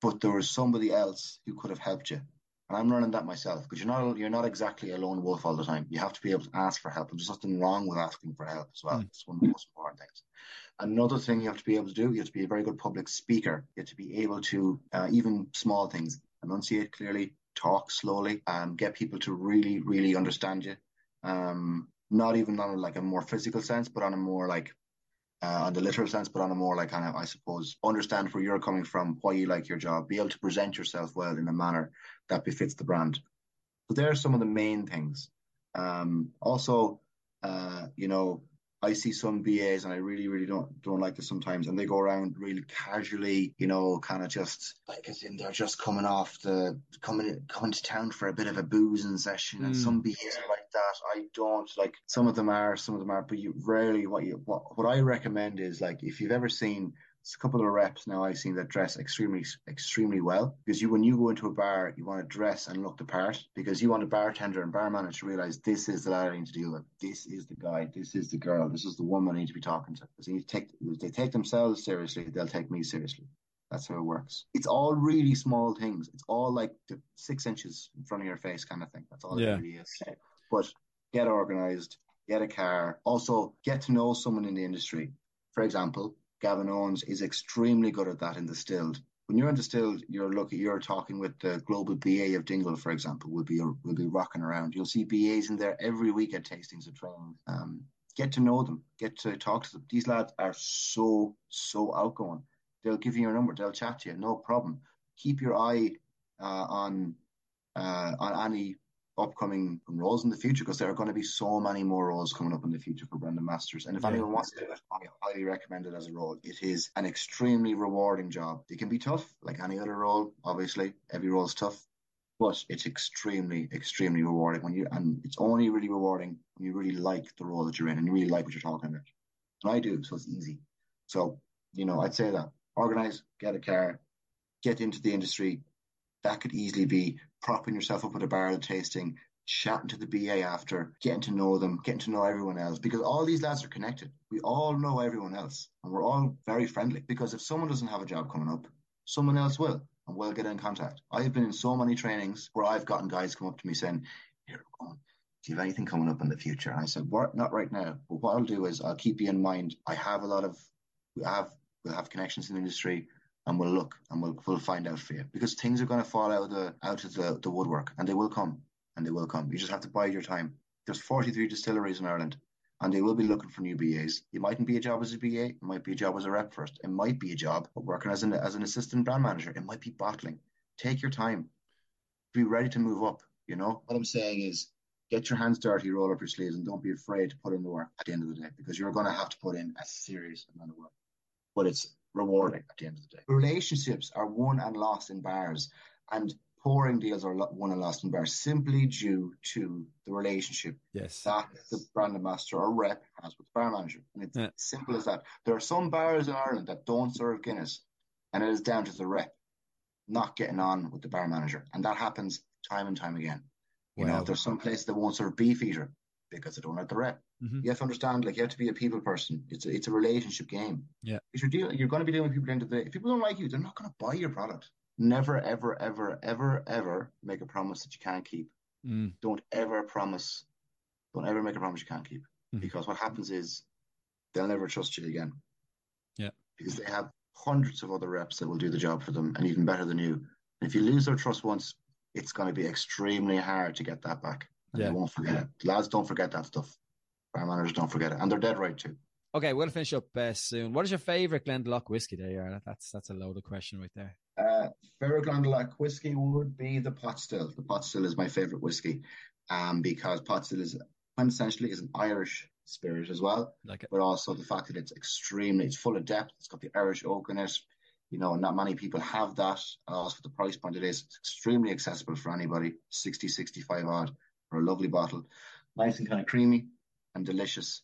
B: but there was somebody else who could have helped you. And I'm learning that myself because you're not you're not exactly a lone wolf all the time. You have to be able to ask for help. And there's nothing wrong with asking for help as well.
A: Mm.
B: It's one of the most important things. Another thing you have to be able to do, you have to be a very good public speaker. You have to be able to uh, even small things, enunciate clearly, talk slowly, um, get people to really, really understand you. Um, not even on like a more physical sense, but on a more like uh, on the literal sense, but on a more like kind of, I suppose, understand where you're coming from, why you like your job, be able to present yourself well in a manner that befits the brand. So there are some of the main things. Um, also, uh, you know, I see some BAs and I really, really don't don't like this sometimes, and they go around really casually, you know, kind of just like as in they're just coming off the coming coming to town for a bit of a boozing session, and
A: Mm.
B: some BAs are like that. I don't like some of them are, some of them are, but you rarely what you what what I recommend is like if you've ever seen it's a couple of reps now I've seen that dress extremely extremely well. Because you when you go into a bar you want to dress and look the part. Because you want a bartender and bar manager to realize this is the lad I need to deal with. This is the guy. This is the girl. This is the woman I need to be talking to. Because they take if they take themselves seriously they'll take me seriously. That's how it works. It's all really small things. It's all like the six inches in front of your face kind of thing. That's all
A: Yeah.
B: it really is. But get organized get a car. Also get to know someone in the industry. For example Gavin Owens is extremely good at that in distilled. When you're in distilled, you're looking, you're talking with the global BA of Dingle, for example, will be will be rocking around. You'll see BAs in there every week at tastings and training. Um, get to know them, get to talk to them. These lads are so so outgoing. They'll give you your number, they'll chat to you, no problem. Keep your eye uh, on uh, on any upcoming roles in the future because there are going to be so many more roles coming up in the future for brand ambassadors. And if
A: Yeah.
B: anyone wants to do it, I highly recommend it as a role. It is an extremely rewarding job. It can be tough, like any other role. Obviously, every role is tough, but it's extremely, extremely rewarding when you. And it's only really rewarding when you really like the role that you're in and you really like what you're talking about. And I do, so it's easy. So you know, I'd say that organize, get a car, get into the industry. That could easily be propping yourself up at a barrel tasting, chatting to the BA after, getting to know them, getting to know everyone else, because all these lads are connected. We all know everyone else, and we're all very friendly. Because if someone doesn't have a job coming up, someone else will, and we'll get in contact. I've been in so many trainings where I've gotten guys come up to me saying, "Here, we're going. Do you have anything coming up in the future?" And I said, "What? Not right now. But what I'll do is I'll keep you in mind. I have a lot of, we have, we'll have connections in the industry." And we'll look and we'll we'll find out for you because things are going to fall out of the out of the, the woodwork and they will come and they will come. You just have to bide your time. There's 43 distilleries in Ireland and they will be looking for new BAs. It mightn't be a job as a BA, it might be a job as a rep first. It might be a job working as an as an assistant brand manager. It might be bottling. Take your time. Be ready to move up. You know what I'm saying is get your hands dirty, roll up your sleeves, and don't be afraid to put in the work at the end of the day because you're going to have to put in a serious amount of work. but it's rewarding at the end of the day. Relationships are won and lost in bars, and pouring deals are won and lost in bars simply due to the relationship
A: yes.
B: that the brand ambassador or rep has with the bar manager. And it's yeah. simple as that. There are some bars in Ireland that don't serve Guinness, and it is down to the rep not getting on with the bar manager. And that happens time and time again. You wow. know, there's some places that won't serve Beefeater because they don't have the rep. Mm-hmm. You have to understand, like you have to be a people person. It's a, it's a relationship game.
A: Yeah.
B: If you're dealing, you're going to be dealing with people into the. day. If people don't like you, they're not going to buy your product. Never, ever, ever, ever, ever make a promise that you can't keep. Mm. Don't ever promise. Don't ever make a promise you can't keep. Mm. Because what happens is they'll never trust you again.
A: Yeah.
B: Because they have hundreds of other reps that will do the job for them and even better than you. And if you lose their trust once, it's going to be extremely hard to get that back. And yeah. won't forget it. Lads don't forget that stuff. Bar managers don't forget it. And they're dead right too.
A: Okay, we'll finish up uh, soon. What is your favourite Glendalough whiskey there? That's that's a loaded question right there.
B: Uh, favorite Glendalough whiskey would be the pot still. The pot still is my favourite whiskey, um, because pot still is quintessentially is an Irish spirit as well.
A: Like it.
B: But also the fact that it's extremely, it's full of depth. It's got the Irish oak in it. You know, not many people have that. Also, the price point it is, it's extremely accessible for anybody. 60, 65 odd for a lovely bottle. Nice and kind of creamy and delicious,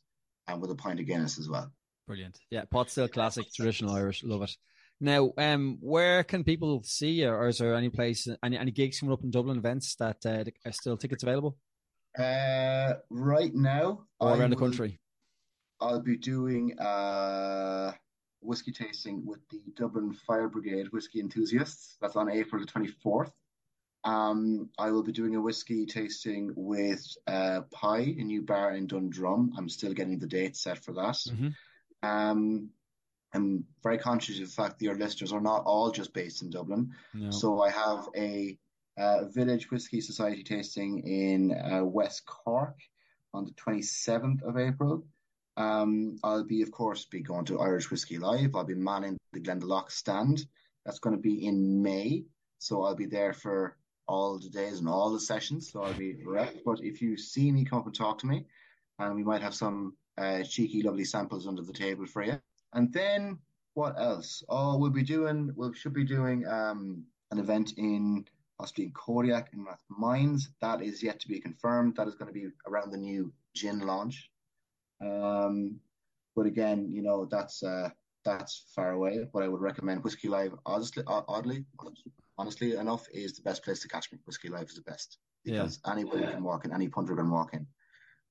B: and with a pint of Guinness as well.
A: Brilliant. Yeah, pot still classic, traditional Irish. Love it. Now, um, where can people see you, or is there any place, any, any gigs coming up in Dublin, events that uh, are still tickets available?
B: Uh, right now,
A: all around will, the country.
B: I'll be doing uh whiskey tasting with the Dublin Fire Brigade whiskey enthusiasts. That's on April the twenty fourth. Um, I will be doing a whiskey tasting with uh, Pie, a new bar in Dundrum. I'm still getting the date set for that. Mm-hmm. Um, I'm very conscious of the fact that your listeners are not all just based in Dublin. No. So I have a uh, Village Whiskey Society tasting in uh, West Cork on the 27th of April. Um, I'll be, of course, be going to Irish Whiskey Live. I'll be manning the Glendalough stand. That's going to be in May. So I'll be there for all the days and all the sessions. So I'll be rep. But if you see me, come up and talk to me. And we might have some uh, cheeky, lovely samples under the table for you. And then what else? Oh, we'll be doing, we should be doing um, an event in possibly in Kodiak in Rathmines. That is yet to be confirmed. That is going to be around the new gin launch. Um, but again, you know, that's uh, that's far away. What I would recommend Whiskey Live, honestly, oddly, honestly enough, is the best place to catch me. Whiskey Live is the best because yeah. anybody can walk in, any punter can walk in.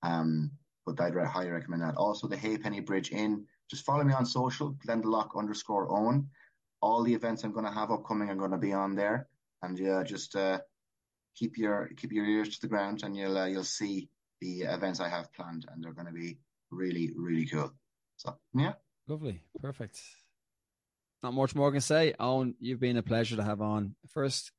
B: Um, but I'd highly recommend that. Also, the Halfpenny Bridge Inn. Just follow me on social, Glendalough underscore own. All the events I'm going to have upcoming are going to be on there and yeah, just uh, keep your keep your ears to the ground, and you'll uh, you'll see the events I have planned, and they're going to be really really cool. So yeah,
A: lovely, perfect. Not much more can say. Eoin, you've been a pleasure to have on. First,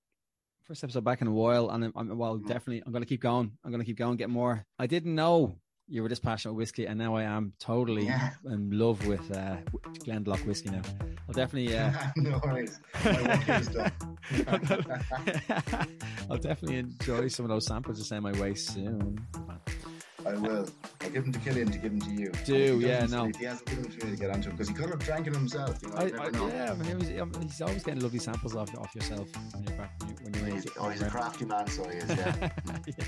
A: first episode back in a while, and I'm, I'm well, mm-hmm. definitely, I'm going to keep going. I'm going to keep going, get more. I didn't know you were this passionate with whiskey, and now I am totally yeah. in love with uh, Glendalough whiskey now. I'll definitely. Uh,
B: no worries.
A: I'll definitely enjoy some of those samples to send my way soon.
B: I will. I'll give them to Killian to give them to you.
A: Do yeah, no.
B: He hasn't given them to me to get onto because he could have drank it himself. You know, I, I,
A: yeah, I mean, was, um, he's always getting lovely samples off, off yourself when you're back. When you're, when
B: you're he's, oh, he's a crafty man, so he is. Yeah. yeah.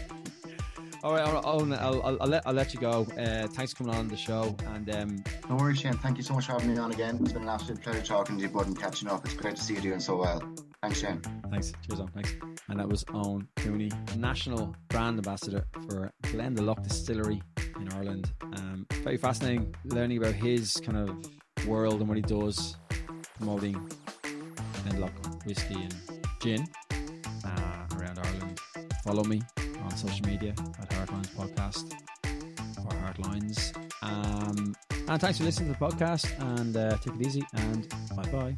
A: All right, I'll, I'll, I'll, I'll, let, I'll let you go. Uh, thanks for coming on the show. And um,
B: no worries, Shane. Thank you so much for having me on again. It's been an absolute pleasure talking to you, bud, and catching up. It's great to see you doing so well. Thanks, Shane.
A: Thanks. Cheers, on. Thanks. And that was Eoin Cooney, National Brand Ambassador for Glen Glendalough Distillery in Ireland. Um, very fascinating learning about his kind of world and what he does promoting Glendalough whiskey and gin uh, around Ireland. Follow me on social media at Hartelines Podcast or Hartelines. Um, and thanks for listening to the podcast and uh, take it easy and bye bye.